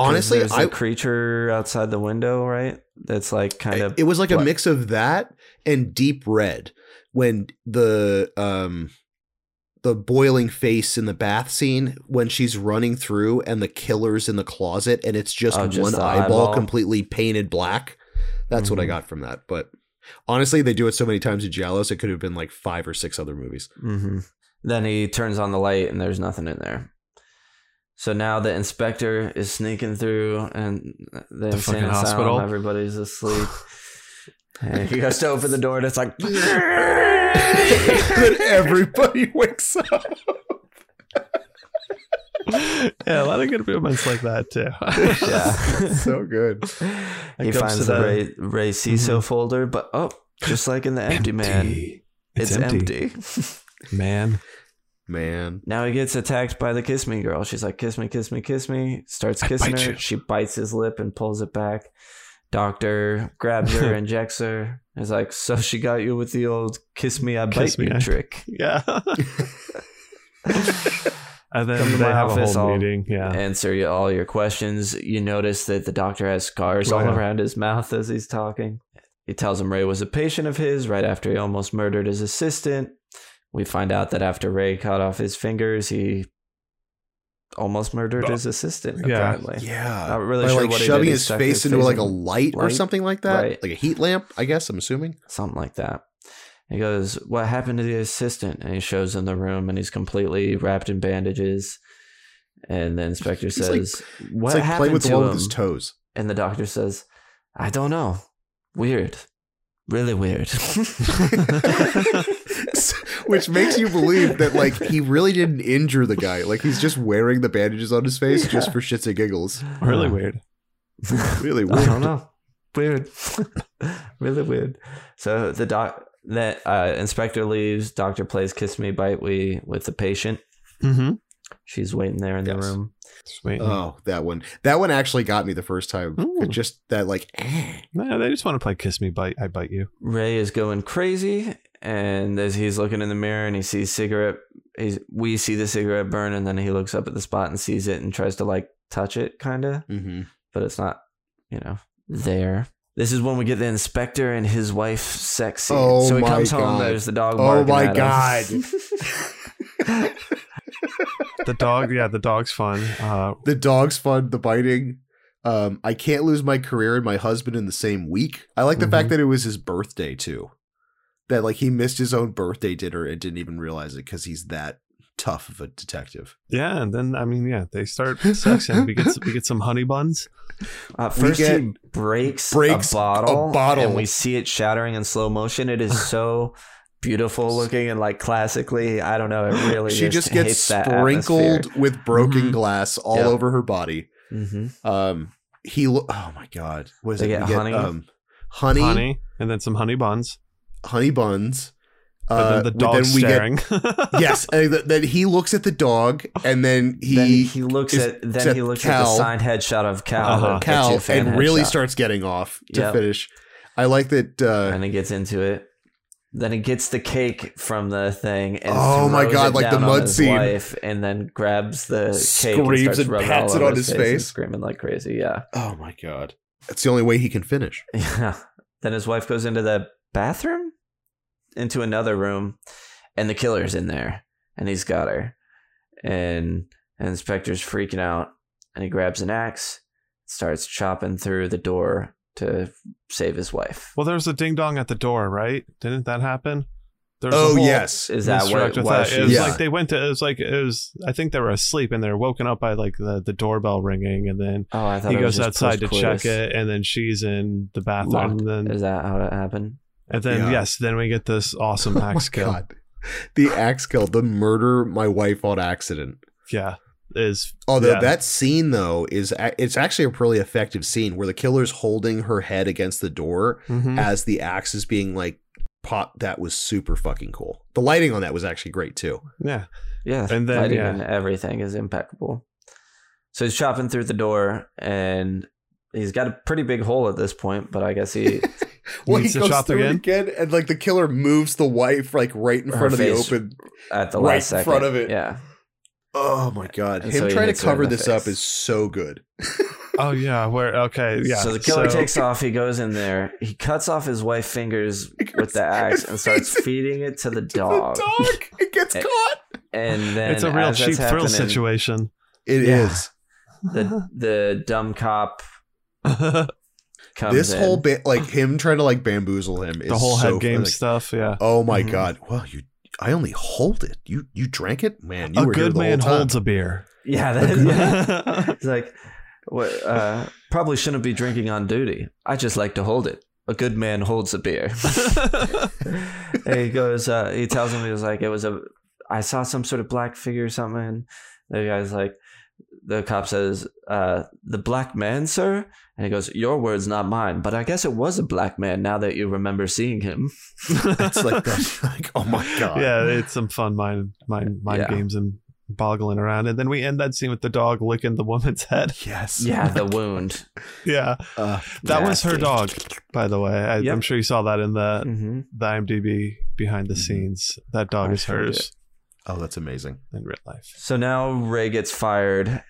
Honestly, there's I a creature outside the window, right? That's like kind of it was like a mix of that and deep red when the um the boiling face in the bath scene when she's running through and the killer's in the closet and it's just, Oh, just one eyeball, eyeball? completely painted black. That's what I Mhm. got from that. But honestly, they do it so many times in Giallos, it could have been like five or six other movies. hmm Then he turns on the light and there's nothing in there. So now the inspector is sneaking through and the, insane fucking asylum, hospital. everybody's asleep. and he goes to open the door and it's like then everybody wakes up. yeah, a lot of good moments like that too. Yeah. so good. he It comes finds to the the- Ray, Rey Ciso mm-hmm. folder, but oh, just like in the Empty, Man, It's, it's, empty. empty. man. Man. now he gets attacked by the kiss me girl. She's like, kiss me, kiss me, kiss me. Starts kissing her. you. She bites his lip and pulls it back. Doctor grabs her, injects her. Is like, so she got you with the old kiss me, I bite me, I- trick. Yeah. and then Come to they my have office, a whole I'll meeting. Yeah. Answer you- all your questions. You notice that the doctor has scars Oh, all around his mouth as he's talking. He tells him Ray was a patient of his right after he almost murdered his assistant. We find out that after Ray cut off his fingers, he almost murdered his assistant. Yeah. Apparently, Yeah. Not really By sure like what he shoving did. He his stuck face his into like a in light, or something like that. Right. Like a heat lamp, I guess, I'm assuming. something like that. He goes, "What happened to the assistant?" And he shows him the room, and he's completely wrapped in bandages. And the inspector like- says, "What it's like happened with the to him?" with his toes. And the doctor says, "I don't know. Weird, really weird." Which makes you believe that like he really didn't injure the guy. Like he's just wearing the bandages on his face just for shits and giggles. Really weird. Really weird. I don't know. Weird. really weird. So the doc that uh, inspector leaves, doctor plays kiss me bite we with the patient. Mm-hmm. She's waiting there in the room. Sweet. Oh, that one. That one actually got me the first time. Ooh. Just that like eh. Nah, they just want to play kiss me bite. I bite you. Ray is going crazy, and as he's looking in the mirror and he sees cigarette, he's, we see the cigarette burn, and then he looks up at the spot and sees it and tries to like touch it, kind of, Mm-hmm. but it's not, you know, there. This is when we get the inspector and his wife sex scene. Oh so he my comes home. God. There's the dog. Oh my. God. The dog, yeah, the dog's fun. Uh, the dog's fun, the biting. Um, I can't lose my career and my husband in the same week. I like the fact that it was his birthday too. That like he missed his own birthday dinner and didn't even realize it because he's that tough of a detective. yeah, and then I mean, yeah, they start sexing. we get we get some honey buns. Uh, first, he breaks, breaks a bottle, a bottle. and we see it shattering in slow motion. It is so beautiful looking and like classically. I don't know. It really she just gets hits that sprinkled with broken Mhm. glass all Yep. over her body. hmm Um, he lo- oh my god, was it? get We honey. um, honey, honey, honey, and then some honey buns. Buns. But Uh, then the we- dog's we get- staring. yes, and th- then he looks at the dog, and then he then he looks is- at then at he looks at the signed headshot of Cal, Uh-huh. that Cal a fan and really headshot. starts getting off to Yep. finish. I like that. Uh, and he gets into it. Then he gets the cake from the thing and Oh my God, it like the mud scene. wife, and then grabs the cake Screams and, starts and rubbing pats it on his and face. screaming like crazy. Yeah, oh my god, that's the only way he can finish. yeah. Then his wife goes into the bathroom, into another room, and the killer's in there, and he's got her, and and inspector's freaking out, and he grabs an axe, starts chopping through the door to save his wife. well, there's a ding dong at the door, right? Didn't that happen? There's Oh whole yes, Is that what? with Why that. she, It was Yeah. like they went to. It was like it was. I think they were asleep and they're woken up by like the, the doorbell ringing, and then oh, I thought he goes outside to check it, and then she's in the bathroom, Locked. and then Is that how it happened? And then Yeah. yes, then we get this awesome Oh my axe kill. god, the axe kill, the murder my wife on accident. Yeah, is Although Yeah. that scene though is it's actually a really effective scene where the killer's holding her head against the door mhm. as the axe is being like pop. That was super fucking cool. The lighting on that was actually great too. yeah. Yeah, And then, lighting yeah. and everything is impeccable. So he's chopping through the door, and he's got a pretty big hole at this point. But I guess he Well, he to goes chop through again? again, and like the killer moves the wife like right in Her front of the open. at the Right last in second, front of it. Yeah, Oh my god, And him so trying to hits her in cover the this up is so good. Oh yeah, where okay, yeah. So the killer So- takes off. He goes in there. He cuts off his wife's fingers with the axe and starts feeding it to the dog. The dog, it gets Eh, caught. And then It's a real cheap thrill situation. It is Yeah. The the dumb cop comes this in. whole bit, like him trying to like bamboozle him. Is the whole so head game like, stuff, yeah. Oh my Mhm. god! Well, you, I only hold it. You, you drank it, man. You a were good man holds a beer. Yeah, that, yeah. It's like, what? Uh, probably shouldn't be drinking on duty. I just like to hold it. A good man holds a beer. and he goes. Uh, he tells him he was like, it was a. I saw some sort of black figure or something. The guy's like, the cop says, uh, "The black man, sir." And he goes, "Your words, not mine. But I guess it was a black man. Now that you remember seeing him." It's like, that, like, oh my god. yeah, it's some fun mind mind mind Yeah. games and boggling around, and then we end that scene with the dog licking the woman's head. Yes. yeah, the wound. Yeah, Uh, that was her dog, by the way. I, Yep. I'm sure you saw that in the hmm the IMDb behind the Mhm. scenes. That dog I is found hers oh, that's amazing. in real life. So now Ray gets fired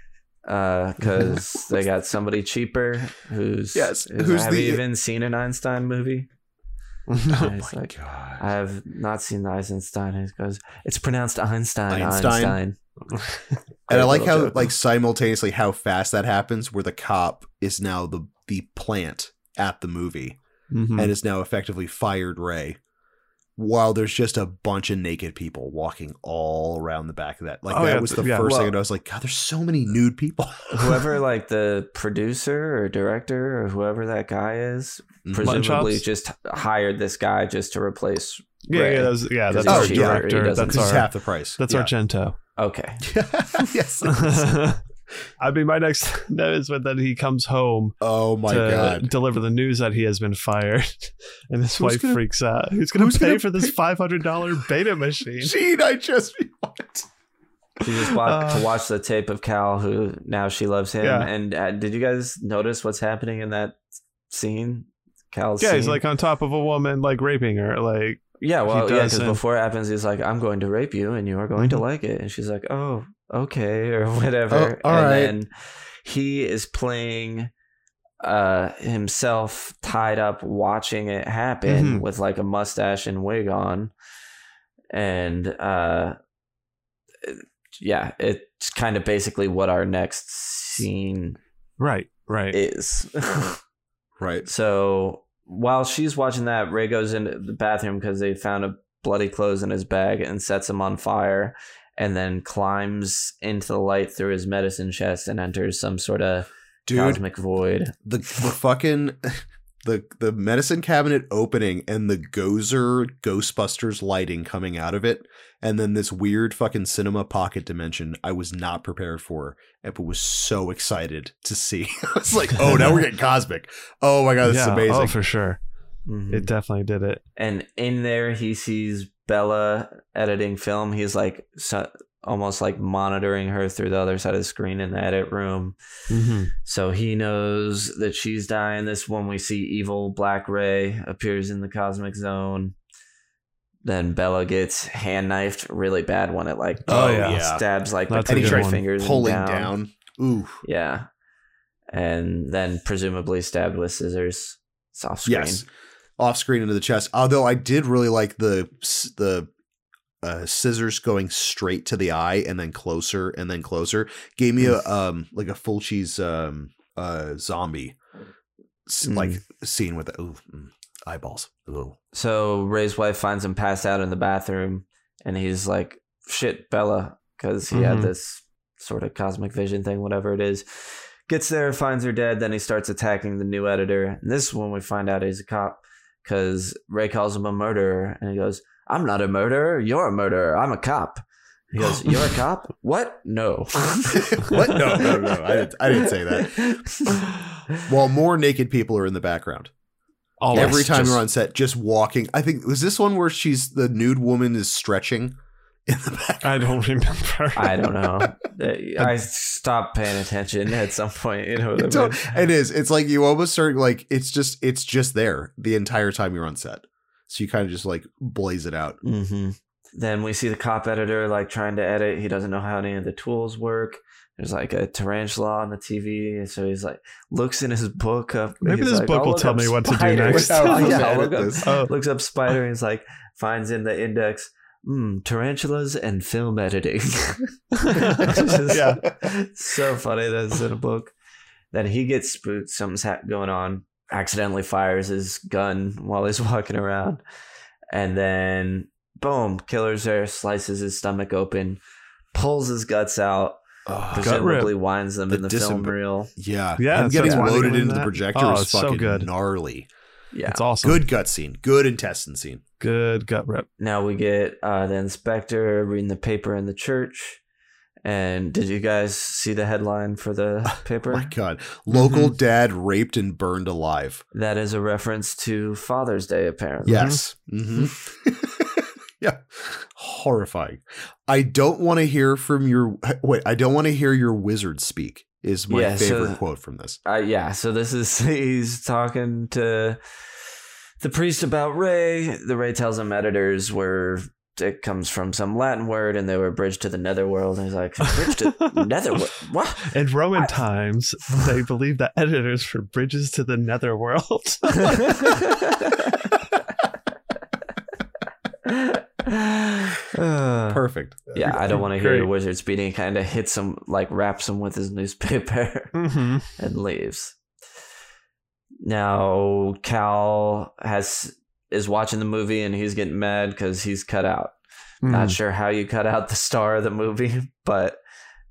because they got somebody cheaper who's Yes, who's- have the- you even seen an Einstein movie? Oh my like, god. I have not seen the Eisenstein. He goes, it's pronounced Einstein. Einstein? Einstein. And I like how joke. like simultaneously how fast that happens where the cop is now the the plant at the movie Mhm. and is now effectively fired Ray. While there's just a bunch of naked people walking all around the back of that. Like Oh, that yeah, was the yeah. first Well- thing and I was like, God, there's so many nude people. whoever like the producer or director or whoever that guy is Mhm. presumably just hired this guy just to replace yeah, Ray. yeah, that's, yeah, 'Cause that's our cheaper, director. That's our half the price. that's yeah. Argento. okay yes. I mean, my next note is when then he comes home oh my to god. deliver the news that he has been fired, and his Who's wife gonna- freaks out. Who's going to pay gonna for this five hundred dollar beta machine? Gene, I just what? she just bought Uh, to watch the tape of cal who now she loves him Yeah. and uh, did you guys notice what's happening in that scene cal's Yeah, he's like on top of a woman, like raping her. Like, yeah well yeah because before it happens he's like i'm going to rape you and you are going to Mhm. like it and she's like oh okay or whatever Oh, all and right. then he is playing uh himself tied up watching it happen Mhm. with like a mustache and wig on and uh yeah it's kind of basically what our next scene right, right. is Right. so while she's watching that ray goes into the bathroom because they found a bloody clothes in his bag and sets him on fire and then climbs into the light through his medicine chest and enters some sort of Dude, cosmic void the the fucking the the medicine cabinet opening and the Gozer Ghostbusters lighting coming out of it, and then this weird fucking cinema pocket dimension I was not prepared for, but was so excited to see. I was like, oh, now we're getting cosmic. Oh my god, this is amazing. Oh, for sure. Mhm. It definitely did it. and in there he sees Bella editing film. He's like so, almost like monitoring her through the other side of the screen in the edit room. Mm-hmm. So he knows that she's dying. This one we see evil Black Ray appears in the cosmic zone. Then Bella gets hand knifed really bad one. It like Oh, yeah. stabs like That's a between good her one. fingers Pulling down. down. Ooh. Yeah, and then presumably stabbed with scissors. Soft screen. Yes. Off screen into the chest. Although I did really like the the uh, scissors going straight to the eye and then closer and then closer. Gave me a um like a Fulci um uh zombie Mm. like scene with ooh, mm, eyeballs. Ooh. So Ray's wife finds him passed out in the bathroom, and he's like, "Shit, Bella," because he had Mhm. this sort of cosmic vision thing, whatever it is. Gets there, finds her dead. Then he starts attacking the new editor. And this is when we find out he's a cop, because Ray calls him a murderer, and he goes, "I'm not a murderer. You're a murderer. I'm a cop." He goes, "You're a cop? What? No. What? No, no, no. I didn't, I didn't say that. While more naked people are in the background. Always Every time just- you're on set, just walking. I think was this one where she's the nude woman is stretching in the back. I don't remember. I don't know. I stopped paying attention at some point. You know It, it is. It's like you almost start like it's just it's just there the entire time you're on set. So you kind of just like blaze it out. hmm Then we see the cop editor like trying to edit. He doesn't know how any of the tools work. There's like a tarantula on the TV, so he's like looks in his book up. Maybe this like, book "I'll tell me what to do next. yeah, How to I'll edit look up- Oh. looks up spider. and He's like finds in the index mm, tarantulas and film editing. Just Yeah. so funny that it's in a book. Then he gets spooked. Something's ha- going on. Accidentally fires his gun while he's walking around, and then boom, killer's there. Slices his stomach open, pulls his guts out. Oh, Presumably winds them The in the disem- film reel. yeah, Yeah, Him that's getting what's loaded winding into the projector Oh, is it's so good. gnarly. Yeah. It's awesome. Good gut scene. Good intestine scene. Good gut rip. Now we get uh, the inspector reading the paper in the church. And did you guys see the headline for the paper? My God, local Mm-hmm. dad raped and burned alive. That is a reference to Father's Day, apparently. Yes. hmm yeah. Horrifying. I don't want to hear from your wait. I don't want to hear your wizard speak. Is my Yeah, so- favorite quote from this. Uh, yeah, so this is he's talking to the priest about Ray. The Ray tells him editors were it comes from some Latin word and they were bridged to the netherworld. And he's like, bridge to netherworld? What? In Roman times, they believed that editors were bridges to the netherworld. Perfect. Yeah, I don't want to hear the wizard speeding. He kind of hits him, like wraps him with his newspaper hmm and leaves. Now Cal has is watching the movie and he's getting mad because he's cut out. Mm-hmm. Not sure how you cut out the star of the movie, but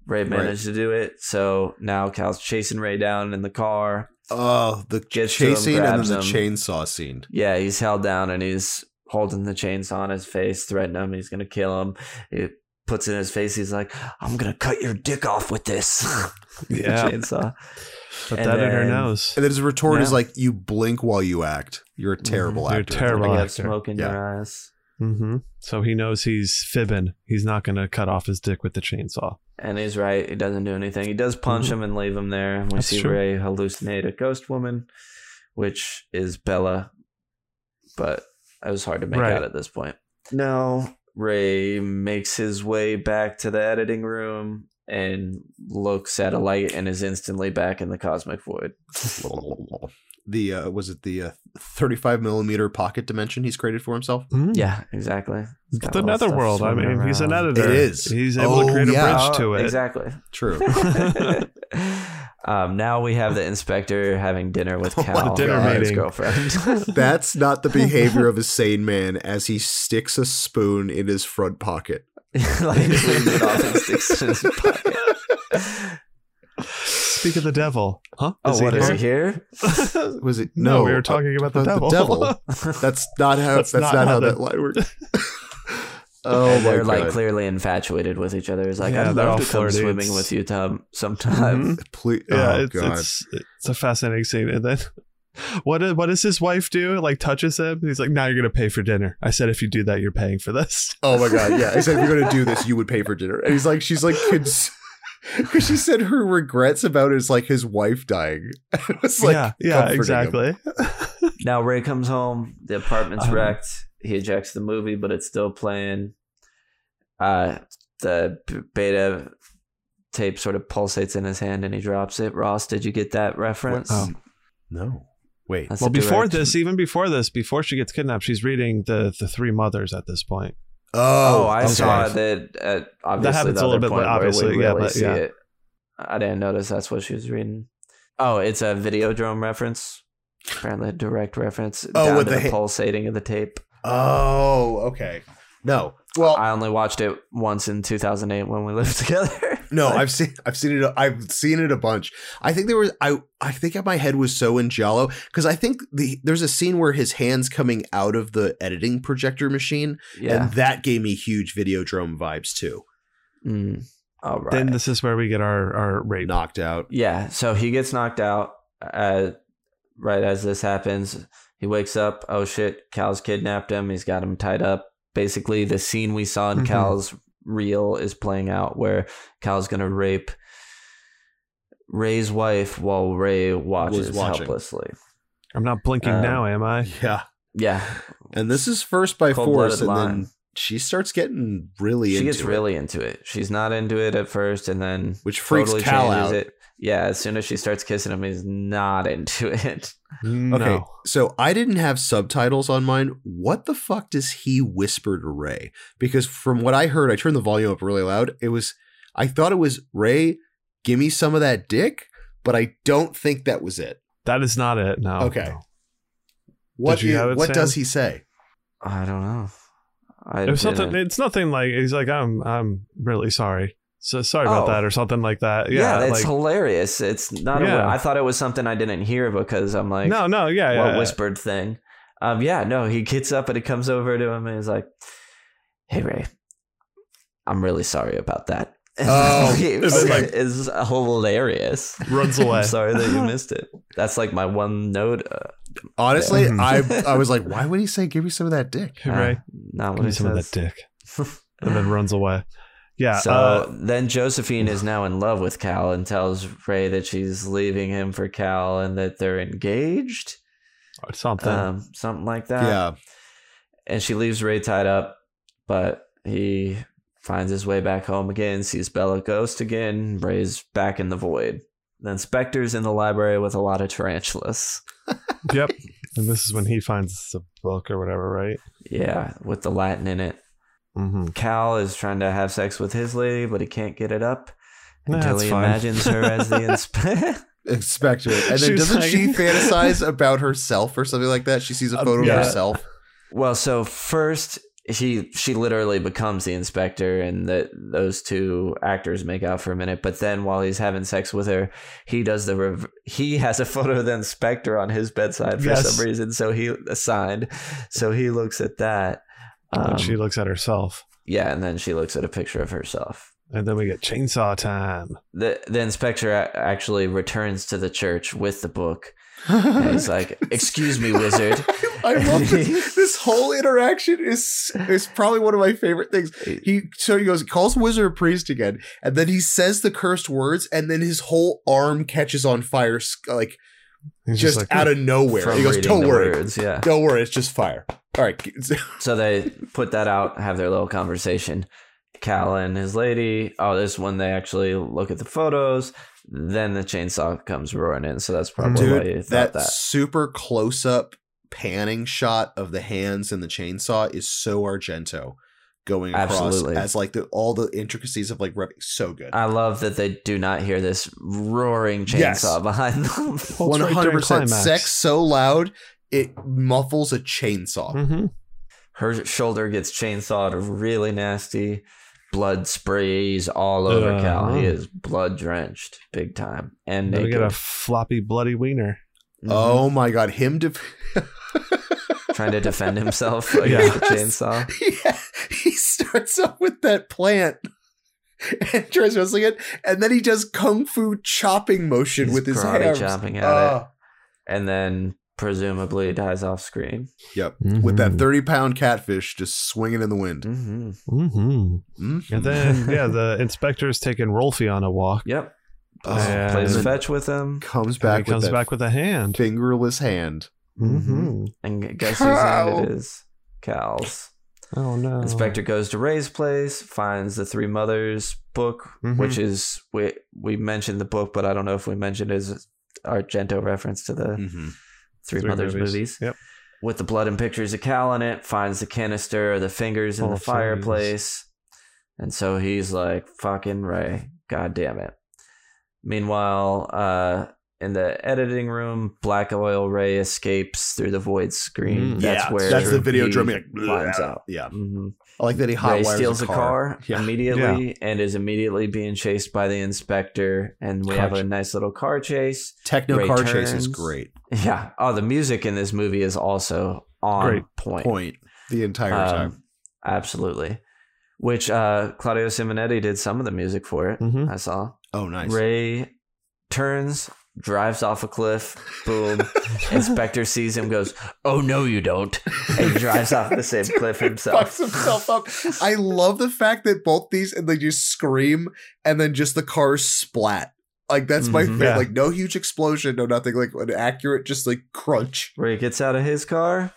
Ray managed to do it. So now Cal's chasing Ray down in the car. Oh, the Gets to him, chasing and then the him. chainsaw scene. Yeah, he's held down and he's holding the chainsaw on his face, threatening him. He's gonna kill him. It puts in his face. He's like, "I'm gonna cut your dick off with this Yeah. chainsaw." Put And that in her nose. And then his retort is like, "You blink while you act. You're a terrible actor. You're actor." terrible. You have actor. smoke in Yeah. your eyes. hmm So he knows he's fibbing. He's not going to cut off his dick with the chainsaw. And he's right. He doesn't do anything. He does punch Mhm. him and leave him there. We That's see true. Ray hallucinate a ghost woman, which is Bella, but it was hard to make Right. out at this point. No, Ray makes his way back to the editing room and looks at a light and is instantly back in the cosmic void. the uh, was it the uh, 35 millimeter pocket dimension he's created for himself? Mm. Yeah, exactly. It's got The netherworld. I swimming mean, he's an editor. It is. He's able Oh, to create a bridge to it. Exactly. True. um, now we have the inspector having dinner with Cal, the dinner and his meeting. girlfriend. That's not the behavior of a sane man as he sticks a spoon in his front pocket. like cleans it off and sticks it in his pocket. Speak of the devil. Huh? Oh, what is he here? here? Was it? No, No, we were talking about the uh, devil. devil. That's not how. That's That's, not not, how how that line works. Oh and they're like god! clearly infatuated with each other. It's like Yeah, I'd they're love all to come flirty. swimming It's- with you, Tom, sometime. Mhm. Please, Yeah, oh it's, god! it's it's a fascinating scene. And then what is, what does his wife do? Like touches him. He's like, "Now you're gonna pay for dinner." I said, "If you do that, you're paying for this." Oh my god! Yeah, I said if you're gonna do this, you would pay for dinner. And he's like, she's like, because she said her regrets about is like his wife dying. it was like, yeah, yeah, exactly. Now Ray comes home. The apartment's Uh-huh. wrecked. He ejects the movie, but it's still playing. Uh, the beta tape sort of pulsates in his hand, and he drops it. Ross, did you get that reference? Oh. No, wait. That's well, before direct- this, even before this, before she gets kidnapped, she's reading the the three mothers at this point. Oh, I okay. saw that. At obviously, happens the a little bit, point but obviously, we yeah, really but yeah. it. I didn't notice that's what she was reading. Oh, it's a video Videodrome reference. Apparently, a direct reference. Oh, down with to the the, hi- pulsating of the tape. Oh, okay. No, well, I only watched it once in 2008 when we lived together. no, Like, I've seen, I've seen it, I've seen it a bunch. I think there was, I, I think my head was so in Jello because I think the there's a scene where his hands coming out of the editing projector machine, yeah. and that gave me huge Videodrome vibes too. Mm. All right. Then this is where we get our our rape. Knocked out. Yeah, so he gets knocked out uh, right as this happens. He wakes up. Oh shit, Cal's kidnapped him. He's got him tied up. Basically, the scene we saw in Mhm. Cal's reel is playing out where Cal's going to rape Ray's wife while Ray watches helplessly. I'm not blinking Um, now, am I? Yeah, Yeah, and this is first by Cold-blooded force, and line. then she starts getting really she into gets it, really into it. She's not into it at first, and then which freaks totally Cal out. it. Yeah, as soon as she starts kissing him, he's not into it. Mm, no. Okay, so I didn't have subtitles on mine. What the fuck does he whisper to Ray? Because from what I heard, I turned the volume up really loud. It was, I thought it was Ray, give me some of that dick, but I don't think that was it. That is not it. No. Okay. no. What, Did you i- have it, what Sam? does he say? I don't know. I It something. It's nothing like he's like I'm. I'm really sorry. So sorry about Oh. that, or something like that. Yeah, Yeah. it's like, hilarious. It's not. Yeah. I thought it was something I didn't hear because I'm like, no, no, yeah, what yeah. whispered thing? Um, yeah, no. He gets up and he comes over to him and he's like, "Hey Ray, I'm really sorry about that." Oh, it's like is hilarious. Runs away. I'm sorry that you missed it. That's like my one note. Uh, Honestly. I I was like, why would he say, give me some of that dick? Hey, Ray, uh, not give what me he some of that dick, and then runs away. Yeah. So uh, then Josephine is now in love with Cal and tells Ray that she's leaving him for Cal and that they're engaged. or something. Um, something like that. Yeah. And she leaves Ray tied up, but he finds his way back home again, sees Bella ghost again, Ray's back in the void. Then Spectre's in the library with a lot of tarantulas. yep. And this is when he finds the book or whatever, right? Yeah, with the Latin in it. Mm-hmm. Cal is trying to have sex with his lady, but he can't get it up until he fine. imagines her as the inspector. Inspector. And then She's doesn't like- she fantasize about herself or something like that? She sees a Uh, photo yeah. of herself. well, so first he she literally becomes the inspector, and that those two actors make out for a minute. But then while he's having sex with her, he does the rev- he has a photo of the inspector on his bedside for Yes. some reason. So he assigned, so he looks at that. Um, she looks at herself. yeah, and then she looks at a picture of herself. And then we get chainsaw time. the The inspector actually returns to the church with the book. And he's like, "Excuse me, wizard." I love this. This whole interaction is is probably one of my favorite things. He so he goes, calls wizard priest again, and then he says the cursed words, and then his whole arm catches on fire, like He's just, like, out of nowhere. He goes, "Don't worry, words, yeah. don't worry, it's just fire." All right, So they put that out, have their little conversation. Cal and his lady. Oh, this is when they actually look at the photos. Then the chainsaw comes roaring in. So that's probably why you thought that, that. super close up panning shot of the hands and the chainsaw is so Argento going across Absolutely. as like the all the intricacies of like rep- so good. I love that they do not hear this roaring chainsaw Yes. behind them. Well, it's One right hundred during percent sex so loud it muffles a chainsaw. Mhm. Her shoulder gets chainsawed really nasty. Blood sprays all over Uh, Cal. He is blood drenched, big time, and Then we naked. get a floppy, bloody wiener. Mhm. Oh my god, him def- trying to defend himself against Yeah. the chainsaw. yeah, he starts up with that plant and tries wrestling it, and then he does kung fu chopping motion He's with his karate hands. chopping at Ah. it, and then presumably dies off screen. Yep, with that Mhm. thirty pound catfish just swinging in the wind. hmm Mhm. Mhm. And then, yeah, the inspector's taking Rolfie on a walk. Yep. Oh, Plays fetch with him, comes And back. he comes with back with a hand. fingerless hand. hmm and guess whose hand it Cal. is? Cal's. Oh no! Inspector goes to Ray's place, finds the Three Mothers book, Mhm. which is we we mentioned the book, but I don't know if we mentioned his Argento reference to the Mm-hmm. Three, Three Mothers movies. movies. Yep. With the blood and pictures of Cal in it, finds the canister, or the fingers in Oh, the fireplace, and so he's like, "Fucking Ray, god damn it." Meanwhile, uh, in the editing room, Black Oil Ray escapes through the void screen. Mm. That's yeah, where that's the Videodrome. Like, finds out. Yeah, Mhm. I like that he Ray steals a a car. car, Yeah. immediately and is immediately being chased by the inspector. And we Car have a nice little car chase. Techno Ray car chase is great. Yeah. Oh, the music in this movie is also on Great point. Point the entire time. Um, absolutely. Which uh, Claudio Simonetti did some of the music for it. Mhm. I saw. Oh, nice. Ray turns, drives off a cliff. Boom. Inspector sees him, goes, "Oh no, you don't!" and drives off the same cliff himself. Fucks himself up. I love the fact that both these and they just scream and then just the cars splat. Like that's my Mhm. favorite. Yeah. Like no huge explosion, no nothing. Like an accurate, just like crunch. Ray gets out of his car,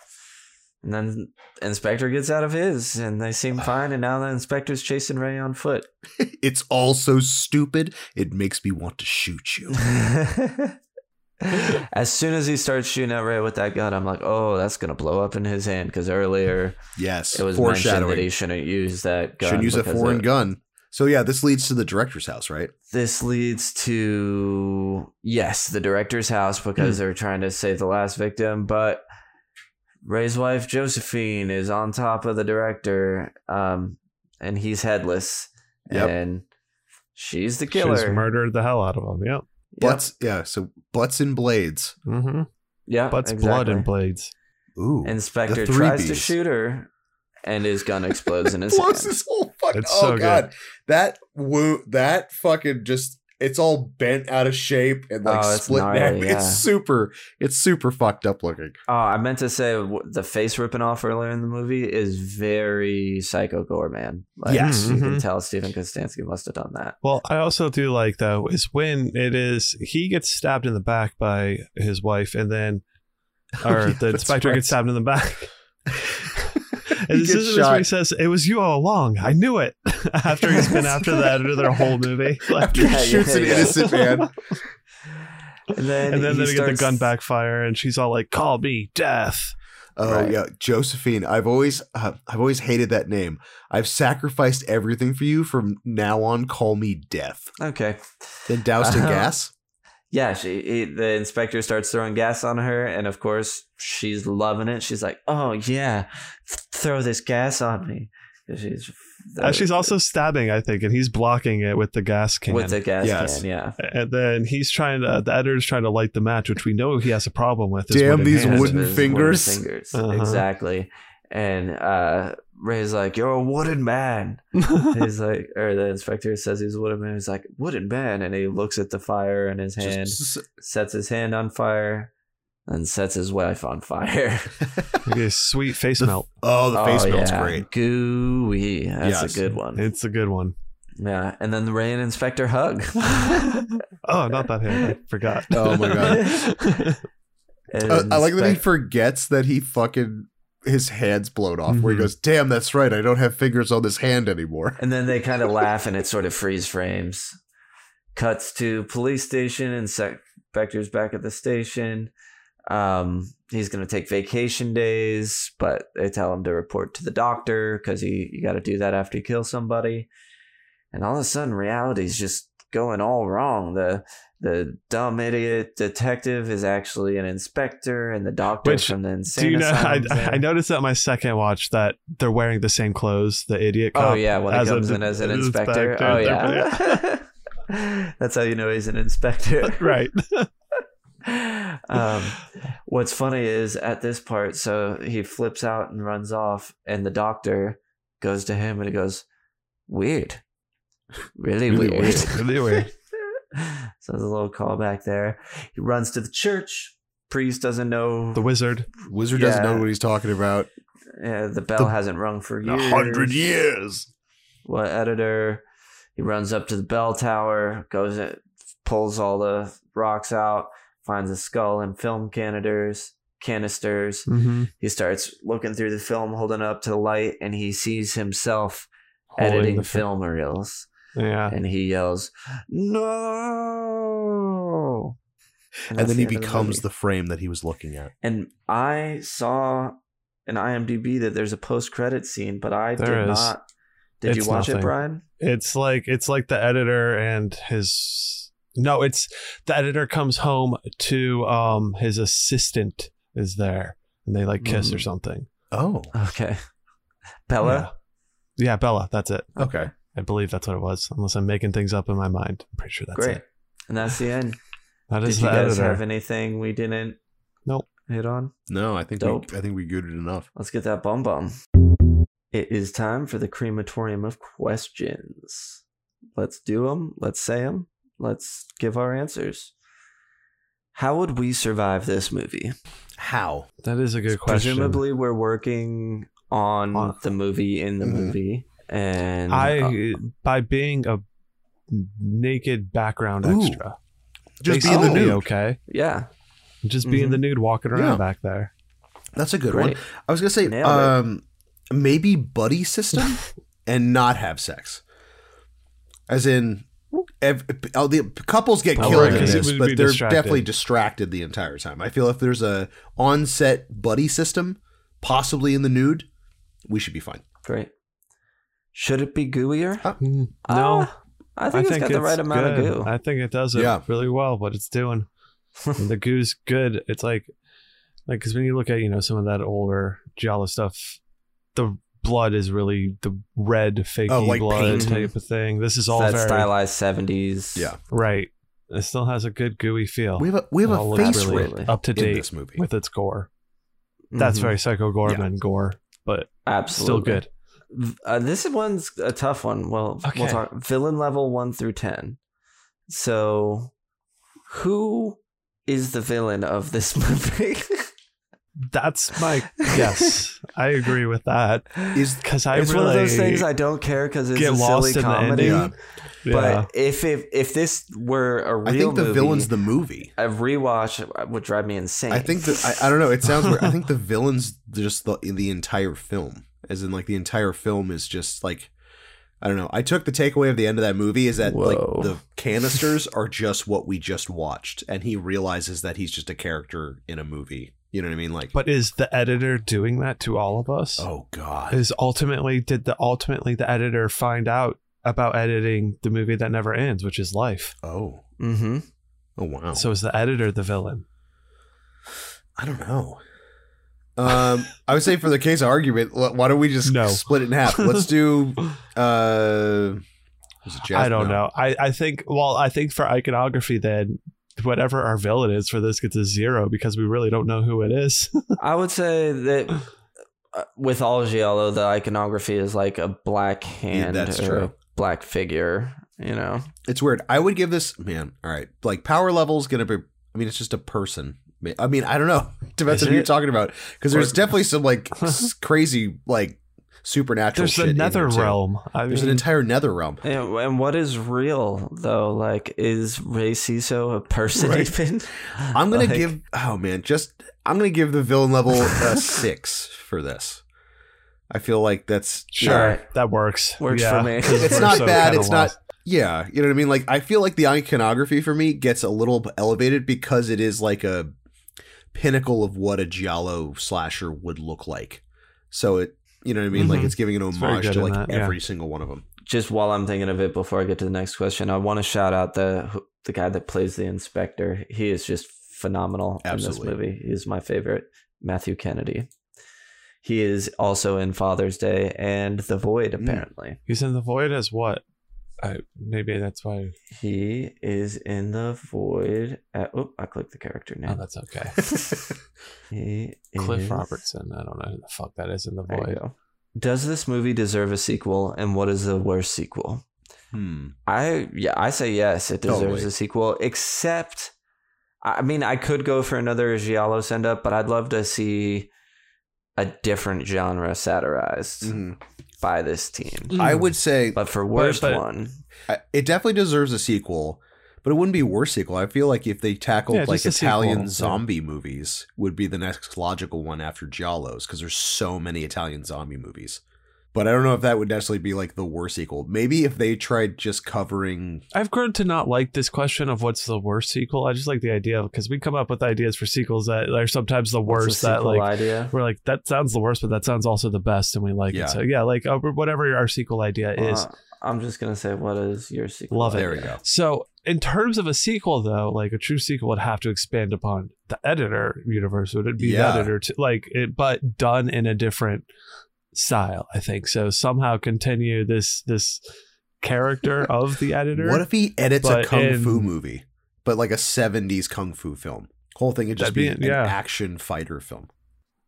and then Inspector gets out of his, and they seem fine. And now the Inspector's chasing Ray on foot. It's all so stupid. It makes me want to shoot you. as soon as he starts shooting at Ray with that gun, I'm like, oh, that's gonna blow up in his hand. Because earlier Yes, it was mentioned that he shouldn't use that gun. Shouldn't use a foreign it- gun. So yeah, this leads to the director's house, right? This leads to yes, the director's house because hmm. they're trying to save the last victim, but Ray's wife Josephine is on top of the director, um, and he's headless, Yep. and she's the She's killer. murdered the hell out of him. Yep. Yep. Butts, yeah. So butts and blades. Mm-hmm. yeah, Butts, exactly. blood, and blades. Ooh, Inspector The three tries to Bs. shoot her, and his gun explodes in his blows hand. his whole fucking. It's oh so good. god, that wo- that fucking just. It's all bent out of shape and like Oh, split. gnarly, neck. yeah. It's super. It's super fucked up looking. Oh, I meant to say the face ripping off earlier in the movie is very Psycho Goreman. Like, Yes. you can Mhm. tell Steven Kostanski must have done that. Well, I also do like though is when it is he gets stabbed in the back by his wife, and then or Oh, yeah, the inspector right. gets stabbed in the back. He and this gets is where he says, "It was you all along. I knew it." after he's been after that into their whole movie, like, after Yeah, he shoots yeah, an yeah. innocent man. And then, and then he they get the gun backfire, and she's all like, "Call me death." Oh Right. yeah, Josephine. I've always uh, I've always hated that name. I've sacrificed everything for you. From now on, call me Death. Okay. Then doused in Uh-huh. gas. Yeah, she he, the inspector starts throwing gas on her, and of course she's loving it. She's like, "Oh yeah, throw this gas on me." 'Cause She's Uh, she's also stabbing, I think, and he's blocking it with the gas can. with the gas Yes. can. Yeah, and then he's trying to the editor's trying to light the match, which we know he has a problem with. Damn wooden these wooden His fingers. fingers. Uh-huh. exactly. And uh, Rey's like, "You're a wooden man." he's like, or the inspector says he's a wooden man. He's like, "Wooden man," and he looks at the fire in his hand, Just- sets his hand on fire, and sets his wife on fire. Maybe a sweet face The- melt. oh, the face Oh, smells yeah. great. Gooey. That's Yes. a good one. It's a good one. yeah. And then the Ray and Inspector hug. Oh, not that hand. I forgot. Oh my god. Uh, I like that he forgets that he fucking his hands blown off. Where he Mhm. goes, "Damn, that's right. I don't have fingers on this hand anymore." And then they kind of laugh and it sort of freeze frames. Cuts to police station and Inspector's back at the station. Um, he's going to take vacation days, but they tell him to report to the doctor because he you got to do that after you kill somebody. And all of a sudden, reality's just going all wrong. The the dumb idiot detective is actually an inspector, and the doctor Which, from the insane Do you know? I. I noticed that my second watch that they're wearing the same clothes. The idiot. Cop Oh yeah, when he as a- comes in as an inspector. inspector. Oh yeah. That's how you know he's an inspector. right. um, what's funny is at this part, so he flips out and runs off, and the doctor goes to him and he goes, "Weird, really, Really weird." weird. Really weird. so there's a little callback there. He runs to the church. Priest doesn't know. The wizard. Wizard doesn't know what he's talking about. uh, the bell The- hasn't rung for A hundred years. what editor he runs up to the bell tower goes in, pulls all the rocks out finds a skull and film canisters canisters Mm-hmm. he starts looking through the film holding up to the light and he sees himself Holding editing film reels Yeah. and he yells no And, that's then he the end of the becomes the frame that he was looking at. and i saw in imdb that there's a post-credit scene but i There did is. not did It's you watch nothing. it Bryan It's like it's like the editor and his no, it's the editor comes home to um his assistant is there and they like kiss or Mm. something. Oh, Okay. Bella? Yeah. Yeah, Bella, that's it. okay. I believe that's what it was. Unless I'm making things up in my mind. I'm pretty sure that's it. Great. it. And that's the end. That Did is you the guys editor. have anything we didn't Nope. hit on? No, I think Dope. we, I think we good enough. Let's get that bum bum. It is time for the crematorium of questions. Let's do them. Let's say them. Let's give our answers. How would we survive this movie? How? That is a good question. Presumably, we're working on On- the movie in the Mhm. movie, and I uh, by being a naked background Ooh. extra. Just They be in the nude. okay. yeah, Just being Mhm. the nude walking around Yeah. back there. That's a good great. one. I was gonna say, Nailed it. um, maybe buddy system and not have sex. As in, ev- oh, the couples get Oh, killed right, in 'cause it this, but they're distracted. definitely distracted the entire time. I feel if there's a on-set buddy system, possibly in the nude, we should be fine. Great. Should it be gooier? Mm, No, Ah, I think it's got the right amount good. of goo. I think it does it Yeah. really well. What it's doing, And the goo's good. It's like, like because when you look at you know some of that older Giallo stuff, the blood is really the red fakey Oh, like blood paint. type of thing. This is all that very stylized seventies. Yeah. right. It still has a good gooey feel. We have a we have a face really up to date this movie. with its gore. That's Mhm. very psycho-gore Goreman gore, but absolutely still good. V- Uh, this one's a tough one. Well, Okay. we'll talk villain level one through ten. So, who is the villain of this movie? That's my guess. I agree with that Is because I it's really one of those things I don't care because it's get a lost silly in the comedy. ending. Yeah. But if if if this were a real I think the movie, villain's the movie. a rewatch would drive me insane. I think that I, I don't know. It sounds weird. I think the villain's just the the entire film, as in like the entire film is just like I don't know. I took the takeaway of the end of that movie is that Whoa. like the canisters are just what we just watched, and he realizes that he's just a character in a movie. You know what I mean? Like, But is the editor doing that to all of us? oh god, Is ultimately did the ultimately the editor find out about editing the movie that never ends, which is life? oh, Mm-hmm. oh wow. So is the editor the villain? I don't know. Um, I would say for the case of argument, why don't we just No. split it in half? Let's do. Uh, it I don't No. know. I, I think well, I think for iconography then whatever our villain is for this gets a zero because we really don't know who it is. I would say that uh, with all Giallo, the iconography is like a black hand that's or true. a black figure. You know, It's weird. I would give this man. All right, like power level is gonna be. I mean, it's just a person. I mean, I don't know. Depends on who you're talking about because there's definitely some like s- crazy like supernatural. There's shit the in here, nether realm. I There's an entire nether realm. and, and what is real though? Like, is Rey Ciso a person Right. even? I'm gonna Like, give. Oh man, just I'm gonna give the villain level a six for this. I feel like that's sure Alright. that works. Works Yeah, for me. It's not so bad, kinda it's not- Yeah, you know what I mean. Like I feel like the iconography for me gets a little elevated because it is like a pinnacle of what a giallo slasher would look like. So it, you know what I mean. Like Mhm. it's giving an homage to like that, yeah. every single one of them. just while I'm thinking of it, before I get to the next question, I want to shout out the the guy that plays the inspector. He is just phenomenal Absolutely. in this movie. He's my favorite, Matthew Kennedy. He is also in Father's Day and The Void. Mm. Apparently, He's in the void as what? I, maybe that's why. he is in The Void. At, oh, I clicked the character now. Oh, that's okay. he Cliff is- Robertson. I don't know who the fuck that is in the There you void. go. Does this movie deserve a sequel? And what is the worst sequel? hmm. I yeah, I say yes. It deserves Totally. a sequel. Except, I mean, I could go for another Giallo send up, but I'd love to see a different genre satirized Mhm. By this team. I hmm. would say But for worst but- one, it definitely deserves a sequel, but it wouldn't be a worse sequel. I feel like if they tackled Yeah, like just a sequel, Italian yeah. zombie movies, would be the next logical one after Giallos because there's so many Italian zombie movies. But I don't know if that would necessarily be like the worst sequel. Maybe if they tried just covering. I've grown to not like this question of what's the worst sequel. I just like the idea because we come up with ideas for sequels that are sometimes the worst. That sequel like idea. we're like that sounds the worst, but that sounds also the best, and we like Yeah. it. So yeah, like uh, whatever our sequel idea is, Uh, I'm just gonna say, what is your sequel? Love it. There we go. So, in terms of a sequel, though, like a true sequel would have to expand upon the editor universe. Would it be Yeah. the editor, to, like it, but done in a different style? I think so. Somehow continue this this character of the editor. What if he edits a kung in- fu movie, but like a '70s kung fu film? Whole thing would just That'd be, be- an yeah. action fighter film.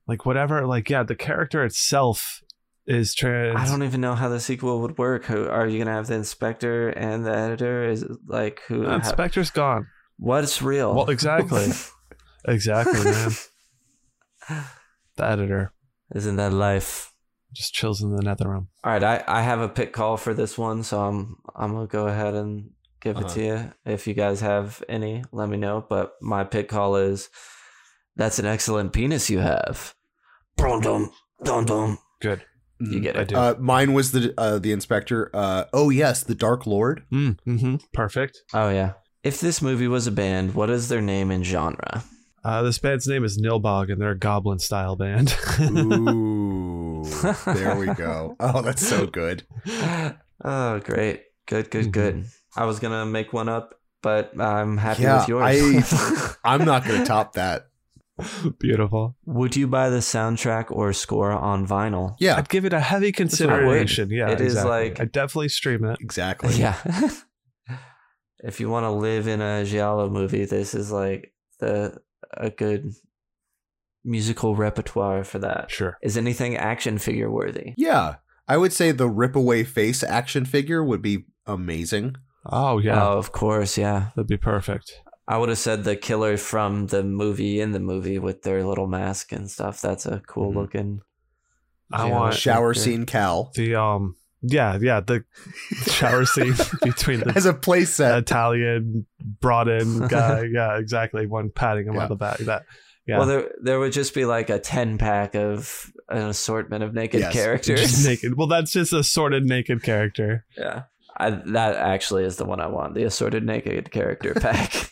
like whatever? Like yeah, the character itself is trans. I don't even know how the sequel would work. Who are you gonna have the inspector and the editor? Is it like who? Ha- Inspector's gone. what's real? Well, exactly. Exactly, man. the editor Isn't that life? Just chills in the nether realm. All right, I, I have a pick call for this one, so I'm I'm gonna go ahead and give it Uh-huh. to you. If you guys have any, let me know. But my pick call is that's an excellent penis you have. Dum dum dum dum. Good. You get I it. do. Uh, mine was the uh, the inspector. Uh, oh yes, the Dark Lord. Mm, hmm Perfect. Oh yeah. If this movie was a band, what is their name and genre? Uh, this band's name is Nilbog, and they're a goblin style band. Ooh, there we go. Oh, that's so good. oh, great. Good, good, good. Mm-hmm. I was gonna make one up, but I'm happy Yeah, with yours. I'm not going to top that. Beautiful. Would you buy the soundtrack or score on vinyl? Yeah, I'd give it a heavy consideration. Yeah, It is exactly. like- I definitely stream it. exactly. Yeah. if you want to live in a Giallo movie, this is like the a good musical repertoire for that. Sure. Is anything action figure worthy? Yeah, I would say the rip away face action figure would be amazing. Oh yeah, Oh, of course, yeah. that'd be perfect. I would have said the killer from the movie in the movie with their little mask and stuff. That's a cool Mhm. looking. I Giallo want Shower character. scene Cal The um, yeah, yeah, the shower scene between the as a playset. Italian brought in guy. Yeah, exactly. One patting him Yeah. on the back. That. Yeah. Well, there there would just be like a ten pack of an assortment of naked Yes. characters. Just naked. Well, that's just a sorted naked character. Yeah, I, that actually is the one I want. The assorted naked character pack.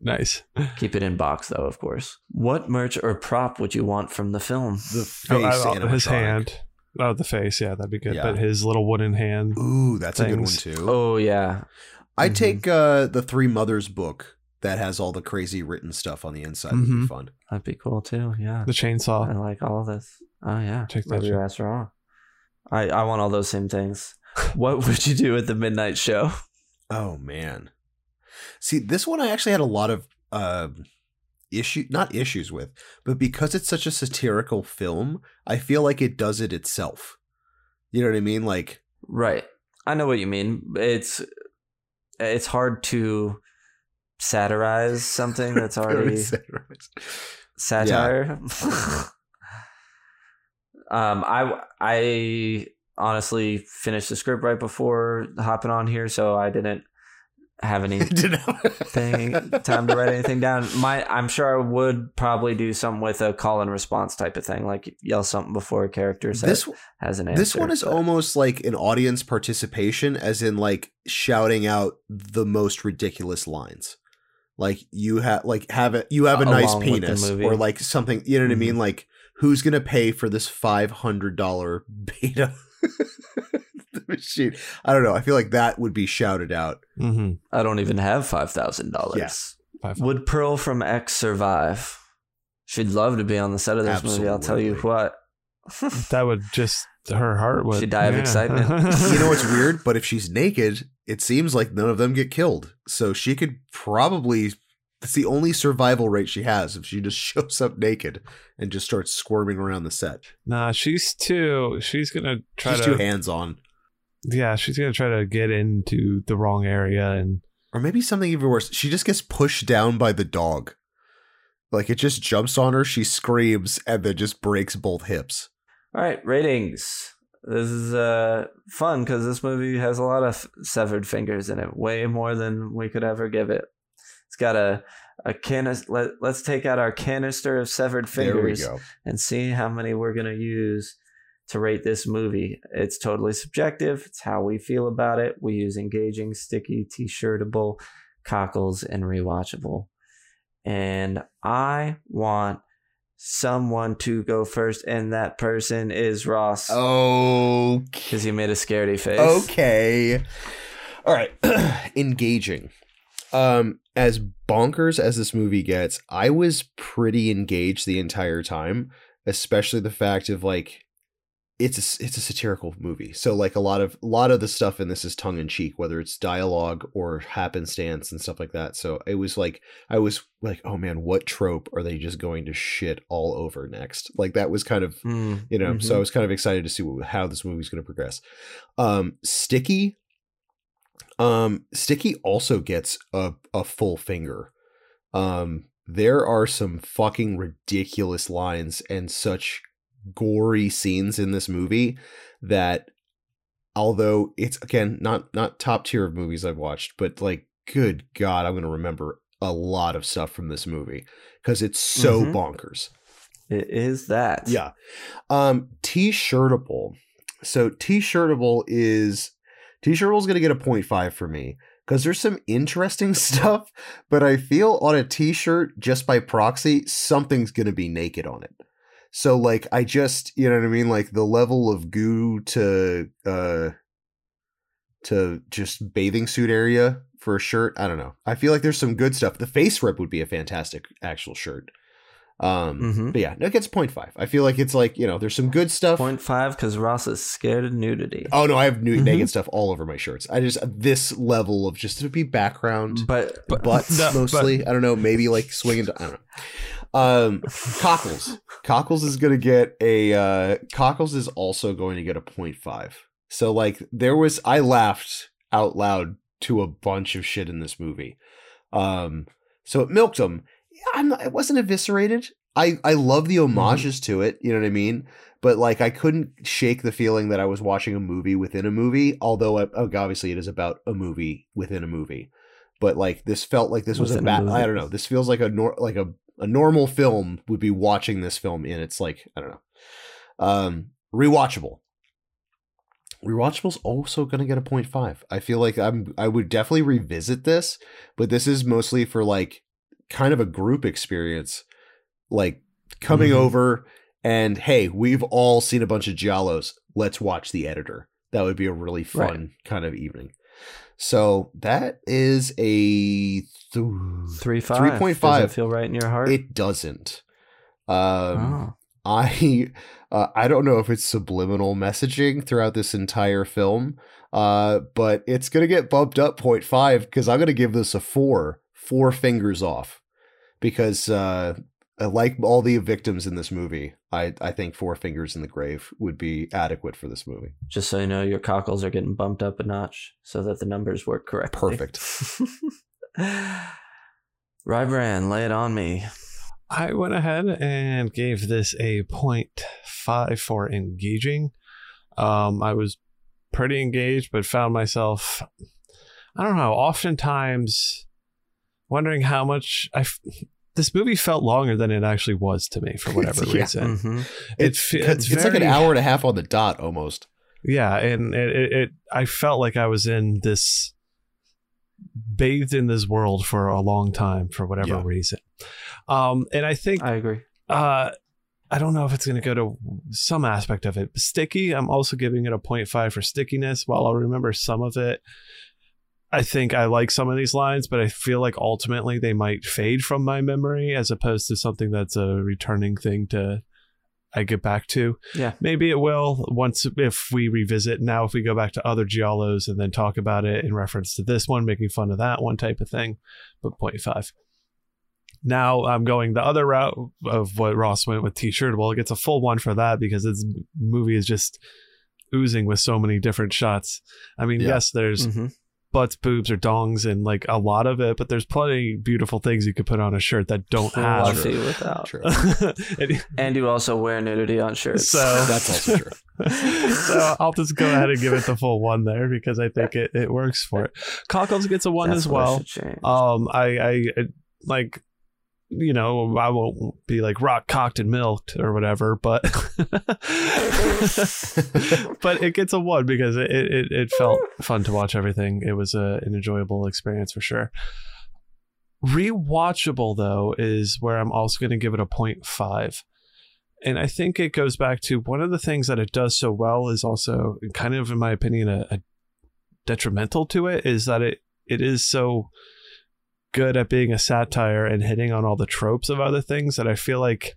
nice. Keep it in box though, of course. What merch or prop would you want from the film? The face Oh, I- I- his hand. Oh, the face. Yeah, that'd be good. Yeah. But his little wooden hand. Ooh, that's a good one too. Oh yeah, I'd Mhm. take uh, the Three Mothers book that has all the crazy written stuff on the inside. Would be fun. that'd be cool too. Yeah, The chainsaw. I like all of this. Oh yeah, Check that Rub your shit. ass raw. I I want all those same things. what would you do at the midnight show? Oh man. See, this one I actually had a lot of um issue not issues with, but because it's such a satirical film, I feel like it does it itself. You know what I mean? Like Right. I know what you mean. It's it's hard to satirize something that's already satire. um, I I honestly finished the script right before hopping on here, so I didn't have any thing time to write anything down. My I'm sure I would probably do something with a call and response type of thing, like yell something before a character says This has an answer. this one is but- almost like an audience participation, as in like shouting out the most ridiculous lines. Like you have like have a you have a nice Along with the penis. Mm-hmm. or like something. You know what I mean? Like who's gonna pay for this five hundred dollar beta machine? I don't know. I feel like that would be shouted out. Mm-hmm. I don't even have five thousand dollars. Five. Would Pearl from X survive? She'd love to be on the set of this movie. I'll tell you what. that would just her heart would. She'd die of excitement. You know what's weird? But if she's naked, it seems like none of them get killed. So she could probably. That's the only survival rate she has if she just shows up naked and just starts squirming around the set. Nah, she's too. She's gonna try She's to. too hands on. yeah, she's gonna try to get into the wrong area and. Or maybe something even worse. She just gets pushed down by the dog. Like it just jumps on her, she screams, and then just breaks both hips. All right, ratings. This is uh, fun because this movie has a lot of severed fingers in it, way more than we could ever give it. It's got a a canister. Let, let's take out our canister of severed fingers There we go. and see how many we're gonna use to rate this movie. It's totally subjective. It's how we feel about it. We use engaging, sticky, t-shirtable, cockles, and rewatchable. And I want someone to go first, and that person is Ross. Okay. Because he made a scaredy face. Okay. All right. Engaging. Um, as bonkers as this movie gets, I was pretty engaged the entire time, especially the fact of like it's a, it's a satirical movie. So like a lot of a lot of the stuff in this is tongue in cheek, whether it's dialogue or happenstance and stuff like that. So it was like I was like, oh man, what trope are they just going to shit all over next? Like that was kind of Mm, you know mhm. so i was kind of excited to see what, how this movie's going to progress um sticky um sticky also gets a, a full finger um there are some fucking ridiculous lines and such gory scenes in this movie that although it's again not not top tier of movies i've watched but like good god i'm going to remember a lot of stuff from this movie because it's so Mhm. bonkers It is that. yeah. Um T-shirtable. So T-shirtable is T-shirtable is going to get a 0.5 for me cuz there's some interesting stuff, but I feel on a T-shirt just by proxy something's going to be naked on it. So like I just, you know what I mean, like the level of goo to uh to just bathing suit area for a shirt, I don't know. I feel like there's some good stuff. The face rip would be a fantastic actual shirt. Um Mhm. but yeah, no, it gets 0.5. I feel like it's like, you know, there's some good stuff. Point five because Ross is scared of nudity. Oh no, I have new Mhm. naked stuff all over my shirts. I just this level of just to be background But butts No, but- mostly. I don't know, maybe like swinging. To, I don't know. Um, cockles. Cockles is gonna get a. Uh, Cockles is also going to get a 0.5. So like there was, I laughed out loud to a bunch of shit in this movie. Um, so it milked them. I'm not, it wasn't eviscerated. I I love the homages to it. You know what I mean? But like I couldn't shake the feeling that I was watching a movie within a movie. Although uh, obviously it is about a movie within a movie. But like this felt like this was a a bad. I don't know. This feels like a nor- like a a normal film would be watching this film in. It's like I don't know. Um, rewatchable. Rewatchable's also going to get a 0.5. I feel like I'm I would definitely revisit this, but this is mostly for like kind of a group experience, like coming Mhm. over and hey, we've all seen a bunch of Giallos. Let's watch the editor. That would be a really Right. fun kind of evening. So that is a th- Three five. 3.5. Does it feel right in your heart? it doesn't. Um, oh. I uh, I don't know if it's subliminal messaging throughout this entire film, uh, but it's gonna get bumped up 0.5 because I'm gonna give this a four, four fingers off, because uh, like all the victims in this movie. I I think four fingers in the grave would be adequate for this movie. Just so you know, your cockles are getting bumped up a notch so that the numbers work correctly. Perfect. Rybran, lay it on me. I went ahead and gave this a 0.5 for engaging. Um, I was pretty engaged, but found myself, I don't know, oftentimes wondering how much I. F- this movie felt longer than it actually was to me for whatever Yeah. reason. hmm It It's it's, it's like an hour and a half on the dot almost. Yeah, and it, it, it I felt like I was in this bathed in this world for a long time for whatever Yeah. reason. Um, and I think I agree. uh, I don't know if it's going to go to some aspect of it. Sticky, I'm also giving it a 0.5 for stickiness. While I'll remember some of it, I think I like some of these lines, but I feel like ultimately they might fade from my memory as opposed to something that's a returning thing to I get back to. Yeah. Maybe it will once if we revisit now if we go back to other Giallos and then talk about it in reference to this one, making fun of that one type of thing. But 0.5. Now I'm going the other route of what Ross went with T-shirt. Well, it gets a full one for that because this movie is just oozing with so many different shots. I mean, Yeah. yes, there's hmm butts, boobs, or dongs, and like a lot of it, but there's plenty beautiful things you could put on a shirt that don't have. Fluffy without. True. And- And you also wear nudity on shirts. So That's also true. so I'll just go ahead and give it the full one there because I think it, it works for it. Cockles gets a one That's as what I well. Um, I, I, I like, you know, I won't be like rock cocked and milked or whatever, but but it gets a one because it, it it felt fun to watch everything. It was a, an enjoyable experience for sure. Rewatchable though is where I'm also going to give it a 0.5. And I think it goes back to one of the things that it does so well is also kind of, in my opinion, a, a detrimental to it is that it it is so good at being a satire and hitting on all the tropes of other things that I feel like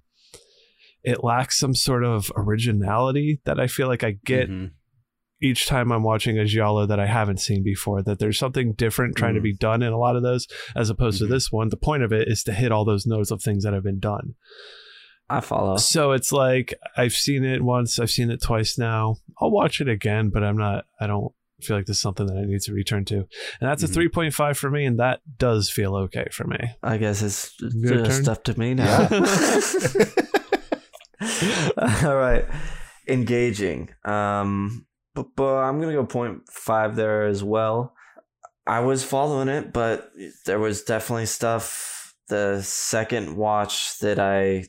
it lacks some sort of originality that I feel like I get Mhm. each time I'm watching a giallo that I haven't seen before. That there's something different trying to Mhm. be done in a lot of those, as opposed Mhm. to this one. The point of it is to hit all those notes of things that have been done. I follow. So it's like I've seen it once, I've seen it twice now. I'll watch it again, but I'm not. I don't feel like this is something that I need to return to. And that's Mhm. a 3.5 for me, and that does feel okay for me. I guess it's Your just up to me now. All right. Engaging. Um but, but I'm gonna go point five there as well. I was following it, but there was definitely stuff the second watch that I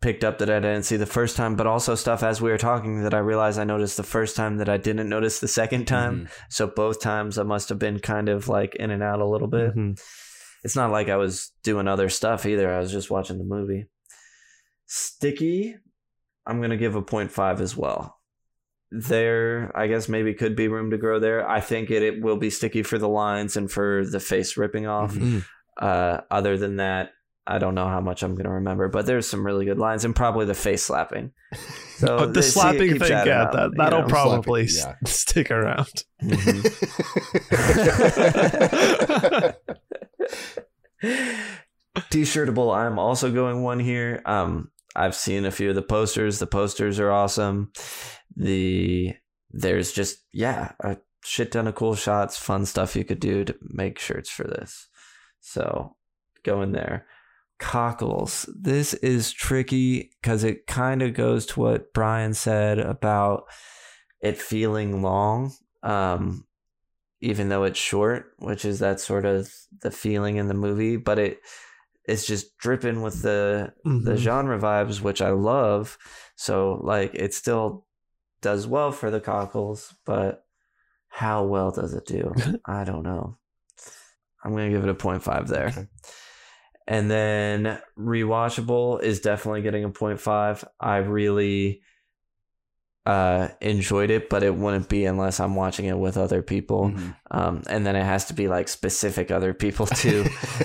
picked up that I didn't see the first time, but also stuff as we were talking that I realized I noticed the first time that I didn't notice the second time. Mhm. So both times I must have been kind of like in and out a little bit Mhm. it's not like I was doing other stuff either. I was just watching the movie. Sticky, I'm gonna give a 0.5 as well. There, I guess maybe could be room to grow there. I think it, it will be sticky for the lines and for the face ripping off. Mhm. Uh, other than that, I don't know how much I'm gonna remember, but there's some really good lines and probably the face slapping. So Oh, the they- see, slapping thing, yeah, up, that, that'll know? probably Slapping, s- stick around. T-shirtable. I'm also going one here. Um, I've seen a few of the posters. The posters are awesome. The there's just yeah a shit ton of cool shots, fun stuff you could do to make shirts for this. So go in there. Cockles. This is tricky because it kind of goes to what Bryan said about it feeling long. Um, even though it's short, which is that sort of the feeling in the movie, but it it's just dripping with the the Mhm. genre vibes, which I love. So like it still does well for the cockles, but how well does it do? I don't know. I'm gonna give it a 0.5 there. Okay. And then rewatchable is definitely getting a 0.5. I really uh, enjoyed it, but it wouldn't be unless I'm watching it with other people. Mhm. Um, and then it has to be like specific other people too.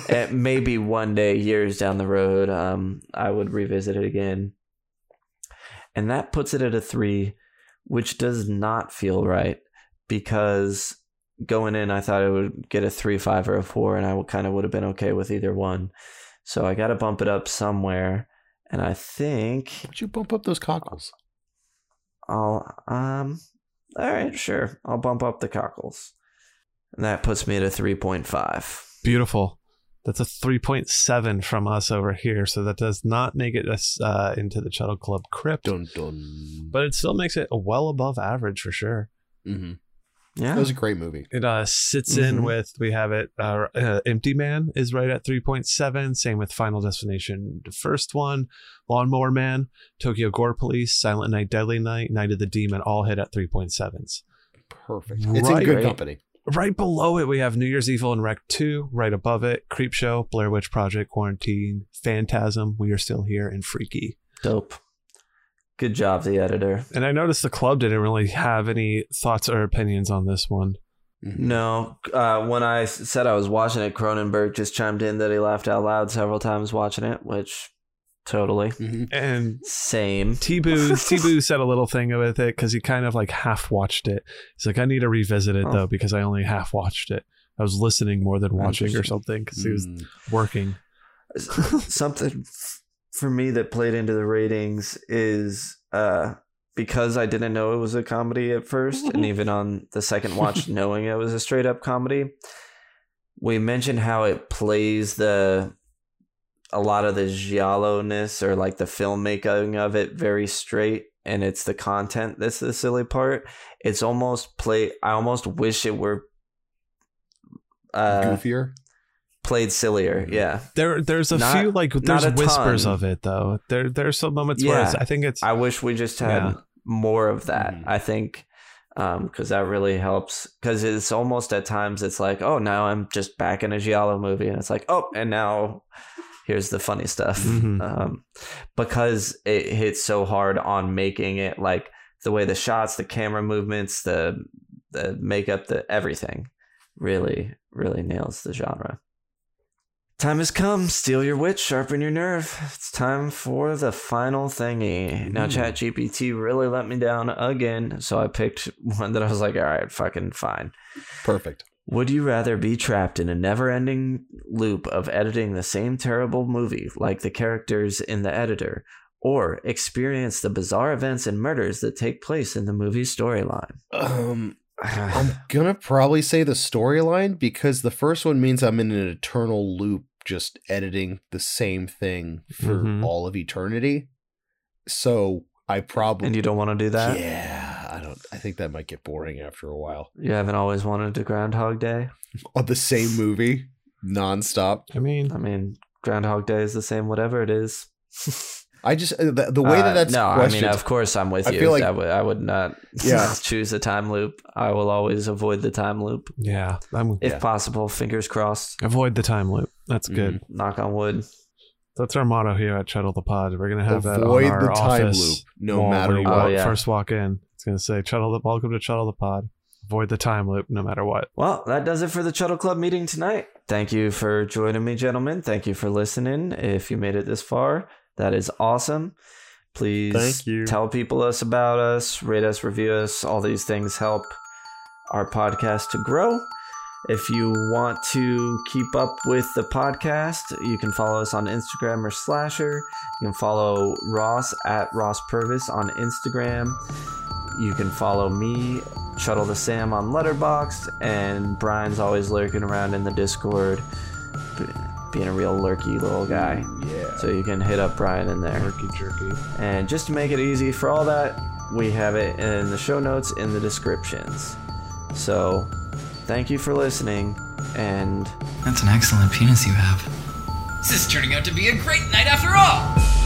maybe one day, years down the road, um, I would revisit it again. And that puts it at a three, which does not feel right because going in, I thought I would get a three, five, or a four, and I kind of would have been okay with either one. So I got to bump it up somewhere. And I think Would you bump up those cockles? I'll, um, all right, sure. I'll bump up the cockles. And that puts me at a 3.5. Beautiful. That's a 3.7 from us over here. So that does not make it us uh, into the Chuddle Club crypt, Dun dun. but it still makes it well above average for sure. hmm Yeah. it was a great movie. It uh, sits in Mhm. with, we have it, uh, uh, Empty Man is right at 3.7. Same with Final Destination, the first one. Lawnmower Man, Tokyo Gore Police, Silent Night, Deadly Night, Night of the Demon, all hit at 3.7s. Perfect. It's in good Great. company. Right below it, we have New Year's Evil and Rec 2. Right above it, Creepshow, Blair Witch Project, Quarantine, Phantasm, We Are Still Here, and Freaky. Dope. Good job, the editor. And I noticed the club didn't really have any thoughts or opinions on this one. Mhm. No, uh, I said I was watching it, Cronenberg just chimed in that he laughed out loud several times watching it, which totally Mhm. And same. T-Boo, T-Boo said a little thing with it because he kind of like half watched it. He's like, I need to revisit it Oh. though because I only half watched it. I was listening more than watching or something because he was Mm. working. Something f- for me that played into the ratings is uh, because I didn't know it was a comedy at first, and even on the second watch, knowing it was a straight up comedy. We mentioned how it plays the a lot of the giallo-ness or like the filmmaking of it very straight and it's the content that's the silly part it's almost play i almost wish it were uh Goofier. Played sillier yeah There, there's a Not- few like there's whispers ton. of it though. There, there's some moments where it's, I think it's i wish we just had Yeah. more of that Mhm. i think um because that really helps because it's almost at times it's like oh now i'm just back in a giallo movie and it's like oh and now here's the funny stuff Mhm. um because it hits so hard on making it like the way the shots the camera movements the the makeup the everything really really nails the genre time has come. Steal your witch sharpen your nerve. It's time for the final thingy. Now ChatGPT really let me down again so i picked one that i was like all right fucking fine. Perfect. would you rather be trapped in a never ending loop of editing the same terrible movie like the characters in the editor, or experience the bizarre events and murders that take place in the movie's storyline? Um, I'm gonna probably say the storyline because the first one means I'm in an eternal loop, just editing the same thing for Mhm. all of eternity. So I probably and you don't want to do that? yeah, I don't. I think that might get boring after a while. You haven't always wanted to Groundhog Day? On the same movie, nonstop. I mean, I mean, Groundhog Day is the same, whatever it is. I just uh, the, the way that Uh, that's no, I mean, of course, I'm with I you. feel like- I would, I would not Yeah. choose a time loop. I will always avoid the time loop yeah, I'm if Yeah. possible. Fingers crossed. avoid the time loop. That's good. Knock on wood. That's our motto here at Chuddle the Pod. We're gonna have that Avoid on our the time loop, no matter when you what. Oh, yeah. First walk in, it's gonna say Chuddle the Welcome to Chuddle the Pod. Avoid the time loop, no matter what. Well, that does it for the Chuddle Club meeting tonight. Thank you for joining me, gentlemen. Thank you for listening. If you made it this far, that is awesome. Please Thank you. tell people us about us, rate us, review us. All these things help our podcast to grow. If you want to keep up with the podcast, you can follow us on Instagram or Slasher. You can follow Ross at Ross Purvis on Instagram. You can follow me, Chuddle the Sam on Letterboxd, and Bryan's always lurking around in the Discord, being a real lurky little guy. yeah. So you can hit up Bryan in there. Jerky, jerky. And just to make it easy for all that, we have it in the show notes in the descriptions. So thank you for listening, and That's an excellent penis you have. This is turning out to be a great night after all!